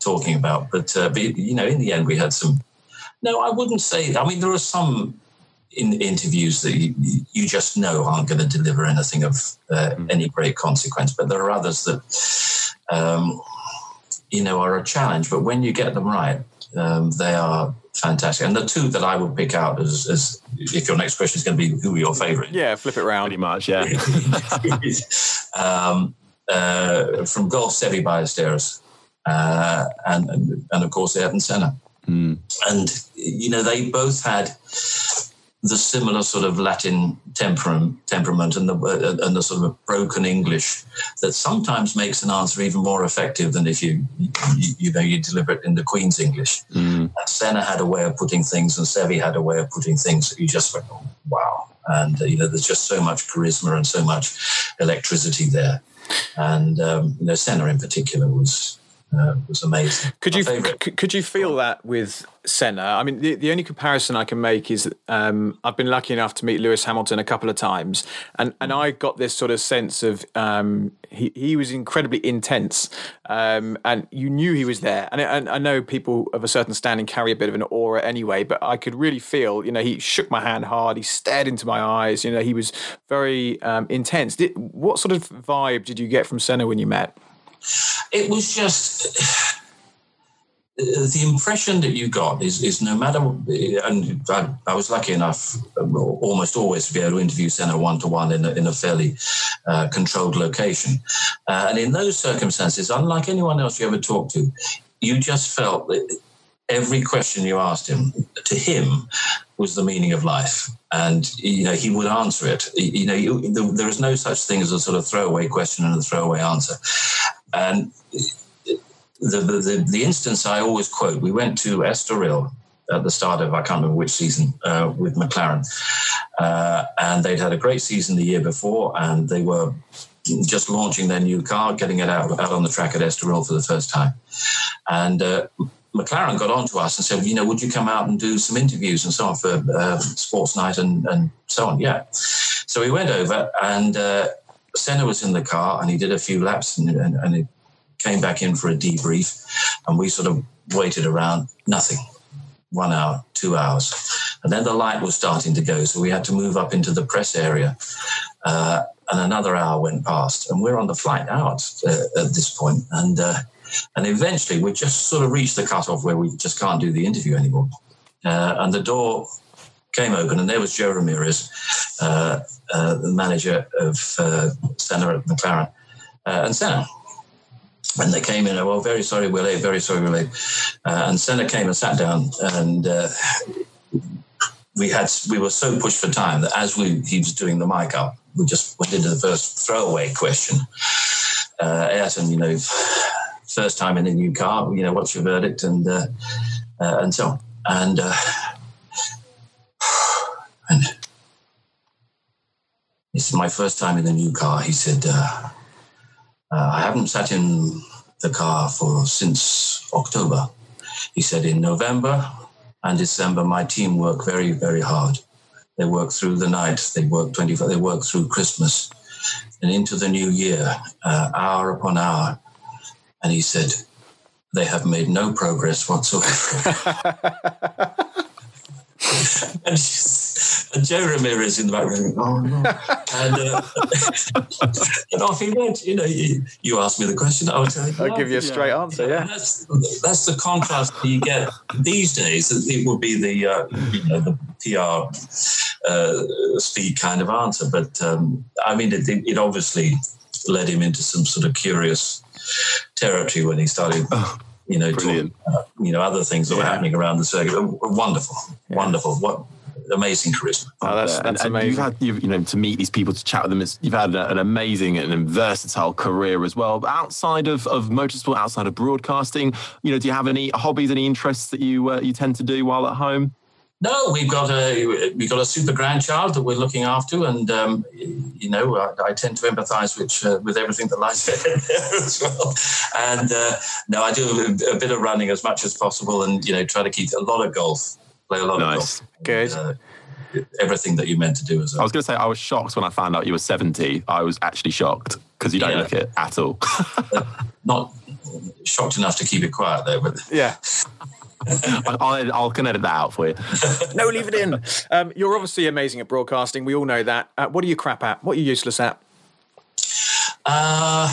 talking about. But, uh, but you know, in the end, we had some. No, I wouldn't say. I mean, there are some in interviews that you, you just know aren't going to deliver anything of uh, any great consequence, but there are others that um, you know are a challenge. But when you get them right, um, they are fantastic. And the two that I would pick out as, as if your next question is going to be who are your favourite,
Yeah, flip it
Pretty much, yeah.
um, uh, from Golf Seve Ballesteros, uh, and, and and of course Ayrton Senna.
Mm.
And you know they both had the similar sort of Latin temperament, temperament and the uh, and the sort of broken English that sometimes makes an answer even more effective than if you you, you know you deliver it in the Queen's English. And Senna had a way of putting things, and Seve had a way of putting things that you just went, oh, wow. And uh, you know, there's just so much charisma and so much electricity there. And um, you know, Senna in particular was uh, was amazing.
Could
My
you could you feel that with Senna? I mean, the, the only comparison I can make is um, I've been lucky enough to meet Lewis Hamilton a couple of times, and, and I got this sort of sense of um, he he was incredibly intense, um, and you knew he was there. And, I- and I know people of a certain standing carry a bit of an aura anyway, but I could really feel, you know, he shook my hand hard, he stared into my eyes, you know, he was very um, intense. Did, what sort of vibe did you get from Senna when you met?
It was just the impression that you got is, is no matter and I, I was lucky enough um, almost always to be able to interview Senna one to one in a, in a fairly uh, controlled location. Uh, and in those circumstances unlike anyone else you ever talked to you just felt that every question you asked him to him was the meaning of life and you know he would answer it you know you, there, is no such thing as a sort of throwaway question and a throwaway answer and the, the, the, the instance I always quote, we went to Estoril at the start of, I can't remember which season, uh, with McLaren. Uh, and they'd had a great season the year before, and they were just launching their new car, getting it out, out on the track at Estoril for the first time. And uh, McLaren got on to us and said, you know, would you come out and do some interviews and so on for uh, Sports Night and, and so on? Yeah. So we went over, and uh, Senna was in the car, and he did a few laps, and, and, and he came back in for a debrief, and we sort of waited around, nothing. One hour, two hours. And then the light was starting to go, so we had to move up into the press area. Uh, and another hour went past, and we're on the flight out uh, at this point. And uh, and eventually, we just sort of reached the cutoff where we just can't do the interview anymore. Uh, and the door came open, and there was Jo Ramirez, uh, uh, the manager of uh, Senna at McLaren, uh, and Senna. And they came in, well, very sorry, we're late, very sorry, we're late. Uh, and Senna came and sat down, and we had we were so pushed for time that as we he was doing the mic up, we just went into the first throwaway question. Uh, Ayrton, you know, first time in a new car, you know, what's your verdict, and uh, uh, and so on, and uh, and it's my first time in a new car. He said, uh, uh, I haven't sat in the car for since October. He said, in November and December, my team work very, very hard. They work through the night. They work 24. They work through Christmas and into the new year, uh, hour upon hour. And he said, they have made no progress whatsoever. and, and Jo Ramirez in the background, oh no. And, uh, and off he went. You know, you, you asked me the question, I'll tell you.
I'll give you a straight answer, yeah.
That's, that's the contrast that you get these days. It would be the, uh, you know, the PR uh, speed kind of answer. But um, I mean, it, it obviously led him into some sort of curious territory when he started. You know,
brilliant.
talking, uh, you know, other things that were happening around the circuit. Wonderful, wonderful. What amazing charisma.
Oh, that's, that's
and
amazing.
you've had you've, you know to meet these people to chat with them. It's, you've had a- an amazing and versatile career as well. But outside of, of motorsport, outside of broadcasting, you know, do you have any hobbies, any interests that you uh, you tend to do while at home?
No, we've got a we've got a super grandchild that we're looking after, and um, you know I, I tend to empathise with uh, with everything that lies there as well. And uh, no, I do a, a bit of running as much as possible, and you know try to keep a lot of golf, play a lot
Nice.
of golf.
Good.
And, uh, everything that you're meant to do as well.
I was going to say I was shocked when I found out you were seventy. I was actually shocked because you don't
Yeah.
look it at all.
Not shocked enough to keep it quiet though, but
yeah.
I, I'll, I'll can edit that out for you.
No, leave it in. Um, you're obviously amazing at broadcasting. We all know that. Uh, what are you crap at? What are you useless at?
Uh,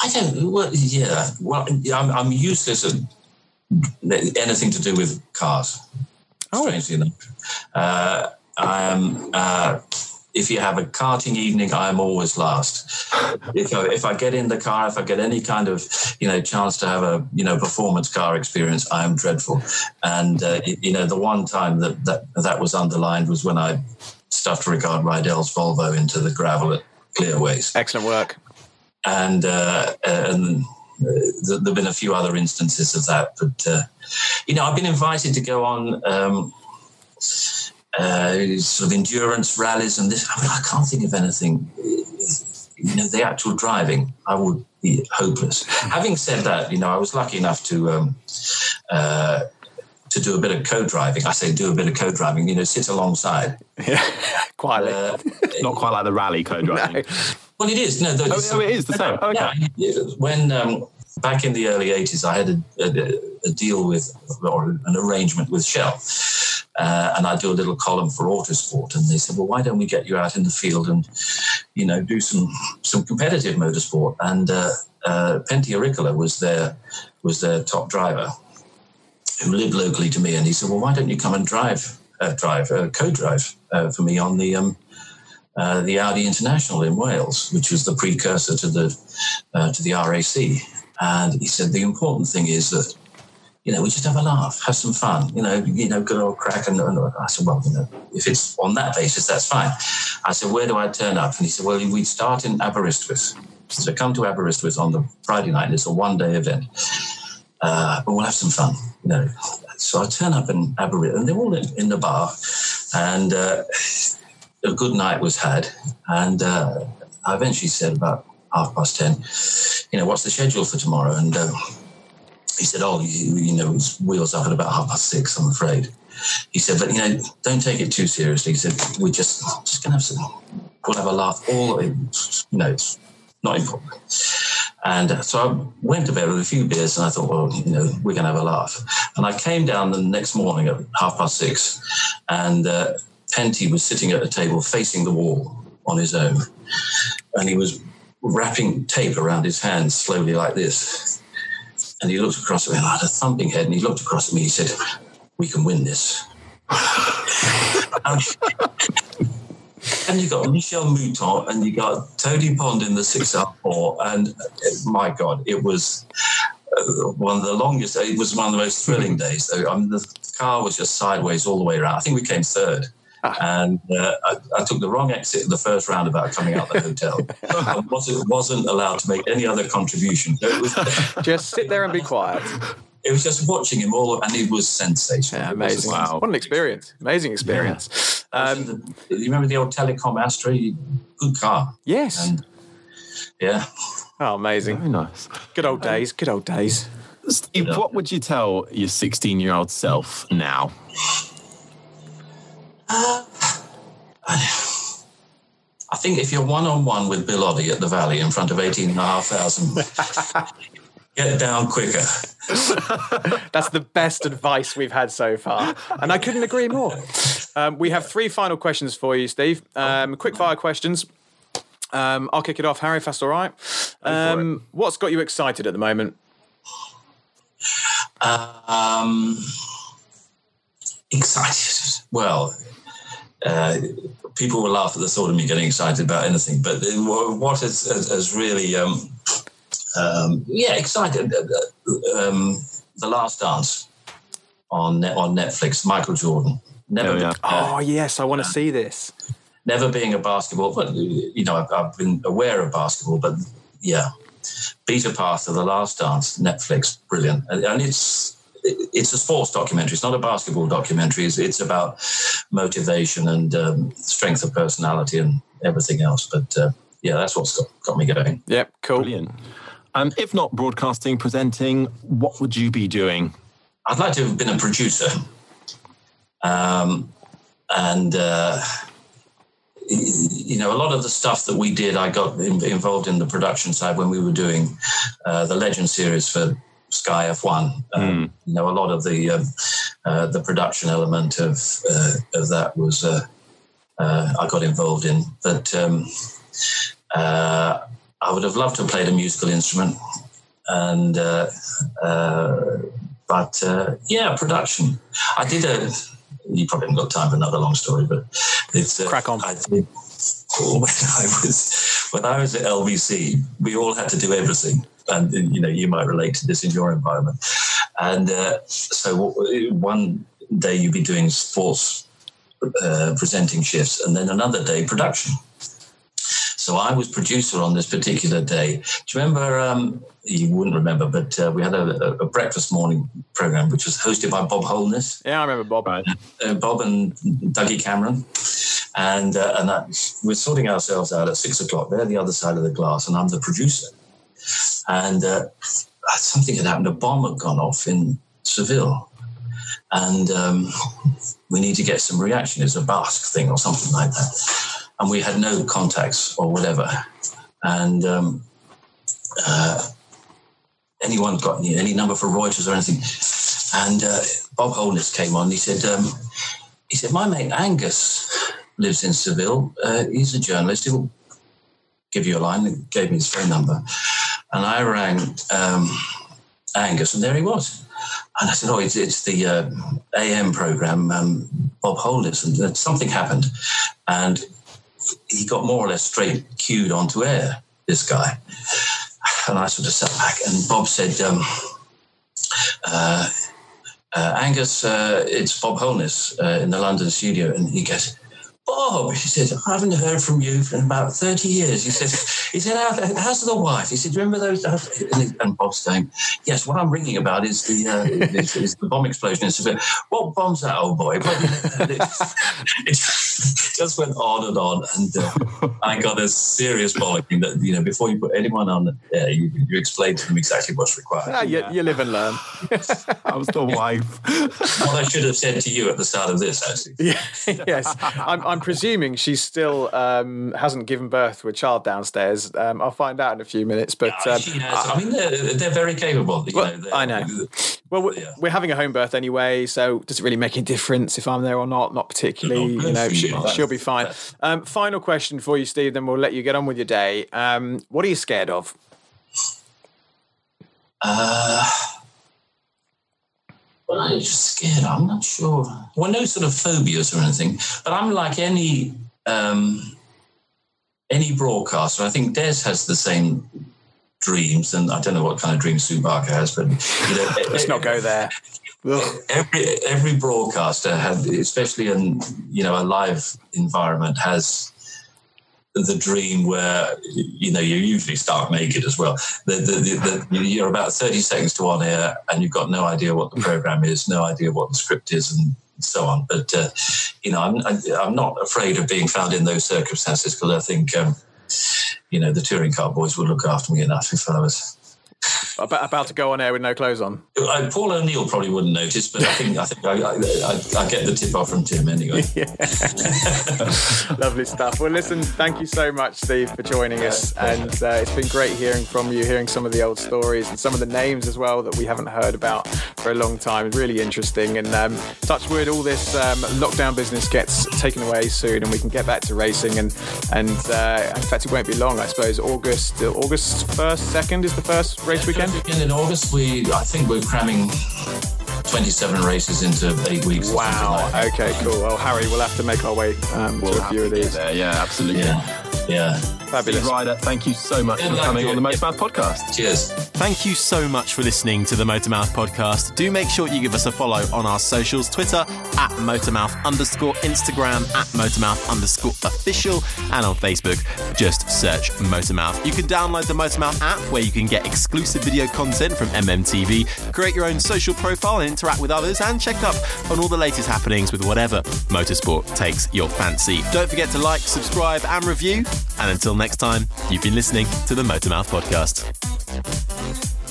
I don't. Well, yeah. Well, I'm, I'm useless at anything to do with cars.
Oh.
Strangely enough, uh, I am. Uh, if you have a karting evening, I'm always last. if I, if I get in the car, if I get any kind of you know chance to have a you know performance car experience, I am dreadful. And uh, you know the one time that that that was underlined was when I stuffed Rickard Rydell's Volvo into the gravel at Clearways.
Excellent work.
And uh, and there have been a few other instances of that, but uh, you know I've been invited to go on. Um, uh, sort of endurance rallies and this. I mean, I can't think of anything. You know, the actual driving, I would be hopeless. Having said that, you know, I was lucky enough to um, uh, to do a bit of co-driving. I say do a bit of co-driving. You know, sit alongside.
Yeah, quietly.
Uh,
Not quite like the rally co-driving.
well, it is. No,
Oh, oh, it is the same. Okay.
Yeah, when um, back in the early '80s, I had a, a, a deal with or an arrangement with Shell, uh, and I do a little column for Autosport, and they said, "Well, why don't we get you out in the field and, you know, do some some competitive motorsport?" And uh, uh, Airikkala was their was their top driver, who lived locally to me, and he said, "Well, why don't you come and drive uh, drive uh, co-drive uh, for me on the um, the Audi International in Wales, which was the precursor to the to the RAC. And he said the important thing is that you know we just have a laugh, have some fun, you know, you know, good old crack. And, and I said, well, you know, if it's on that basis, that's fine. I said, where do I turn up? And he said, well, we'd start in Aberystwyth. So come to Aberystwyth on the Friday night. And it's a one day event, uh, but we'll have some fun, you know. So I turn up in Aberystwyth, and they're all in, in the bar, and. Uh, a good night was had, and uh, I eventually said about half past ten, you know, what's the schedule for tomorrow? And uh, he said, oh, you, you know, it's wheels up at about half past six. I'm afraid. He said, but you know, don't take it too seriously. He said, we're just just gonna have some, we'll have a laugh. All you know, it's not important. And uh, so I went to bed with a few beers, and I thought, well, you know, we're gonna have a laugh. And I came down the next morning at half past six, and. Uh, Pentti was sitting at a table facing the wall on his own, and he was wrapping tape around his hands slowly like this. And he looked across at me, and I had a thumping head, and he looked across at me. He said, "We can win this." and you got Michèle Mouton, and you got Tony Pond in the 6R4, and my God, it was uh, one of the longest. It was one of the most thrilling days. I mean, the car was just sideways all the way around. I think we came third and uh, I, I, took the wrong exit in the first roundabout coming out of the hotel. I wasn't, wasn't allowed to make any other contribution. Was,
just sit there and be quiet.
It was just watching him all, and it was sensational.
Yeah, amazing! Wow. What an experience! Amazing experience.
Yeah. Um, the, you remember the old Telecom Astra? Good car.
Yes.
And, yeah.
Oh, amazing!
Very nice.
Good old days. Good old days.
Steve, what would you tell your 16-year-old self now?
Uh, I think if you're one on one with Bill Oddie at the Valley in front of 18,500, get down quicker.
That's the best advice we've had so far. And I couldn't agree more. Um, we have three final questions for you, Steve. Um, quick fire questions. Um, I'll kick it off, Harry, if that's all right. Um, what's got you excited at the moment?
Um, excited. Well, uh, people will laugh at the thought of me getting excited about anything, but what has, has really, um, um, yeah, excited. Uh, um, the Last Dance on on Netflix. Michael Jordan.
Never. Oh, yeah. oh yes, I want to see this.
Never being a basketball, but you know, I've, I've been aware of basketball, but yeah, Peter Parther, The Last Dance, Netflix, brilliant, and it's it's a sports documentary. It's not a basketball documentary. It's, it's about motivation and um, strength of personality and everything else. But uh, yeah, that's what's got, got me going.
Yep, cool.
Brilliant. Um, if not broadcasting, presenting, what would you be doing?
I'd like to have been a producer. Um, and, uh, you know, a lot of the stuff that we did, I got involved in the production side when we were doing uh, the Legend series for Sky F1. Um, mm. You know, a lot of the um, uh, the production element of uh, of that was uh, uh I got involved in, but um, uh, I would have loved to have played a musical instrument, and uh, but yeah, production. I did a. You probably haven't got time for another long story, but it's
crack on.
I did, when I was when I was at LBC, we all had to do everything, and you know you might relate to this in your environment. And uh, so one day you'd be doing sports uh, presenting shifts, and then another day production. So I was producer on this particular day. Do you remember? Um, you wouldn't remember, but uh, we had a, a, breakfast morning program which was hosted by Bob Holness.
Yeah, I remember Bob.
Uh, Bob and Dougie Cameron, and uh, and that, we're sorting ourselves out at six o'clock. They're the other side of the glass, and I'm the producer. And uh, something had happened. A bomb had gone off in Seville, and um, we need to get some reaction. It's a Basque thing or something like that and we had no contacts or whatever. And um, uh, anyone got any, any, number for Reuters or anything? And uh, Bob Holness came on. He said, um, he said, my mate Angus lives in Seville. Uh, he's a journalist. He'll give you a line. He gave me his phone number, and I rang um, Angus, and there he was. And I said, "Oh, it's, it's the uh, AM program, um, Bob Holness." And something happened, and he got more or less straight cued onto air, this guy. And I sort of sat back, and Bob said, um, uh, uh, Angus, uh, it's Bob Holness uh, in the London studio. And he goes, Bob, she says, I haven't heard from you for about 30 years. He says, he said, How, how's the wife? He said, remember those? And, Bob's going, yes, what I'm ringing about is the uh, is, is, the bomb explosion. What bomb's that, old boy? But it, it, just went on and on. And uh, I got a serious bollocking that, you know, before you put anyone on air, you, you explain to them exactly what's required.
Ah, you, you, live and learn.
I was the wife.
what I should have said to you at the start of this, actually.
Yeah, yes. I'm, I'm presuming she still um, hasn't given birth to a child downstairs. Um, I'll find out in a few minutes. But
um, I mean, they're, they're very capable.
Well,
know,
I know. Well, we're, yeah. we're, having a home birth anyway, so does it really make a difference if I'm there or not? Not particularly. No, you know, she, will be fine. Um, final question for you, Steve. Then we'll let you get on with your day. Um, what are you scared of?
Uh, well, I'm just scared. I'm not sure. Well, no sort of phobias or anything, but I'm like any um, any broadcaster. I think Des has the same dreams, and I don't know what kind of dreams Sue Barker has, but you
know, let's not go there.
Every every broadcaster had, especially in you know a live environment, has the dream where you know you usually start naked as well. The, the, the, you're about thirty seconds to on air, and you've got no idea what the program is, no idea what the script is, and so on. But uh, you know, I'm I'm not afraid of being found in those circumstances because I think um, you know the touring car boys would look after me enough if I was
about, about to go on air with no clothes on.
Uh, Paul O'Neill probably wouldn't notice, but I think I think I, I, I, I get the tip off from Tim anyway.
Lovely stuff. Well, listen, thank you so much, Steve, for joining us, and uh, it's been great hearing from you, hearing some of the old stories and some of the names as well that we haven't heard about for a long time. Really interesting, and um, touch wood, all this um, lockdown business gets taken away soon, and we can get back to racing. And and uh, in fact, it won't be long. I suppose August August first, second is the first race weekend
weekend? weekend in August. We I think we're cramming 27 races into eight weeks.
Wow. Like okay, cool. Well, Harry, we'll have to make our way um, we'll to a few of these.
There. Yeah, absolutely.
Yeah. Yeah.
Fabulous. Steve Rider, thank you so much for coming on the Motormouth podcast.
Cheers.
Thank you so much for listening to the Motormouth podcast. Do make sure you give us a follow on our socials Twitter at Motormouth underscore, Instagram at Motormouth underscore official, and on Facebook, just search Motormouth. You can download the Motormouth app where you can get exclusive video content from MMTV, create your own social profile and interact with others, and check up on all the latest happenings with whatever motorsport takes your fancy. Don't forget to like, subscribe, and review. And until next time, you've been listening to the Motormouth Podcast.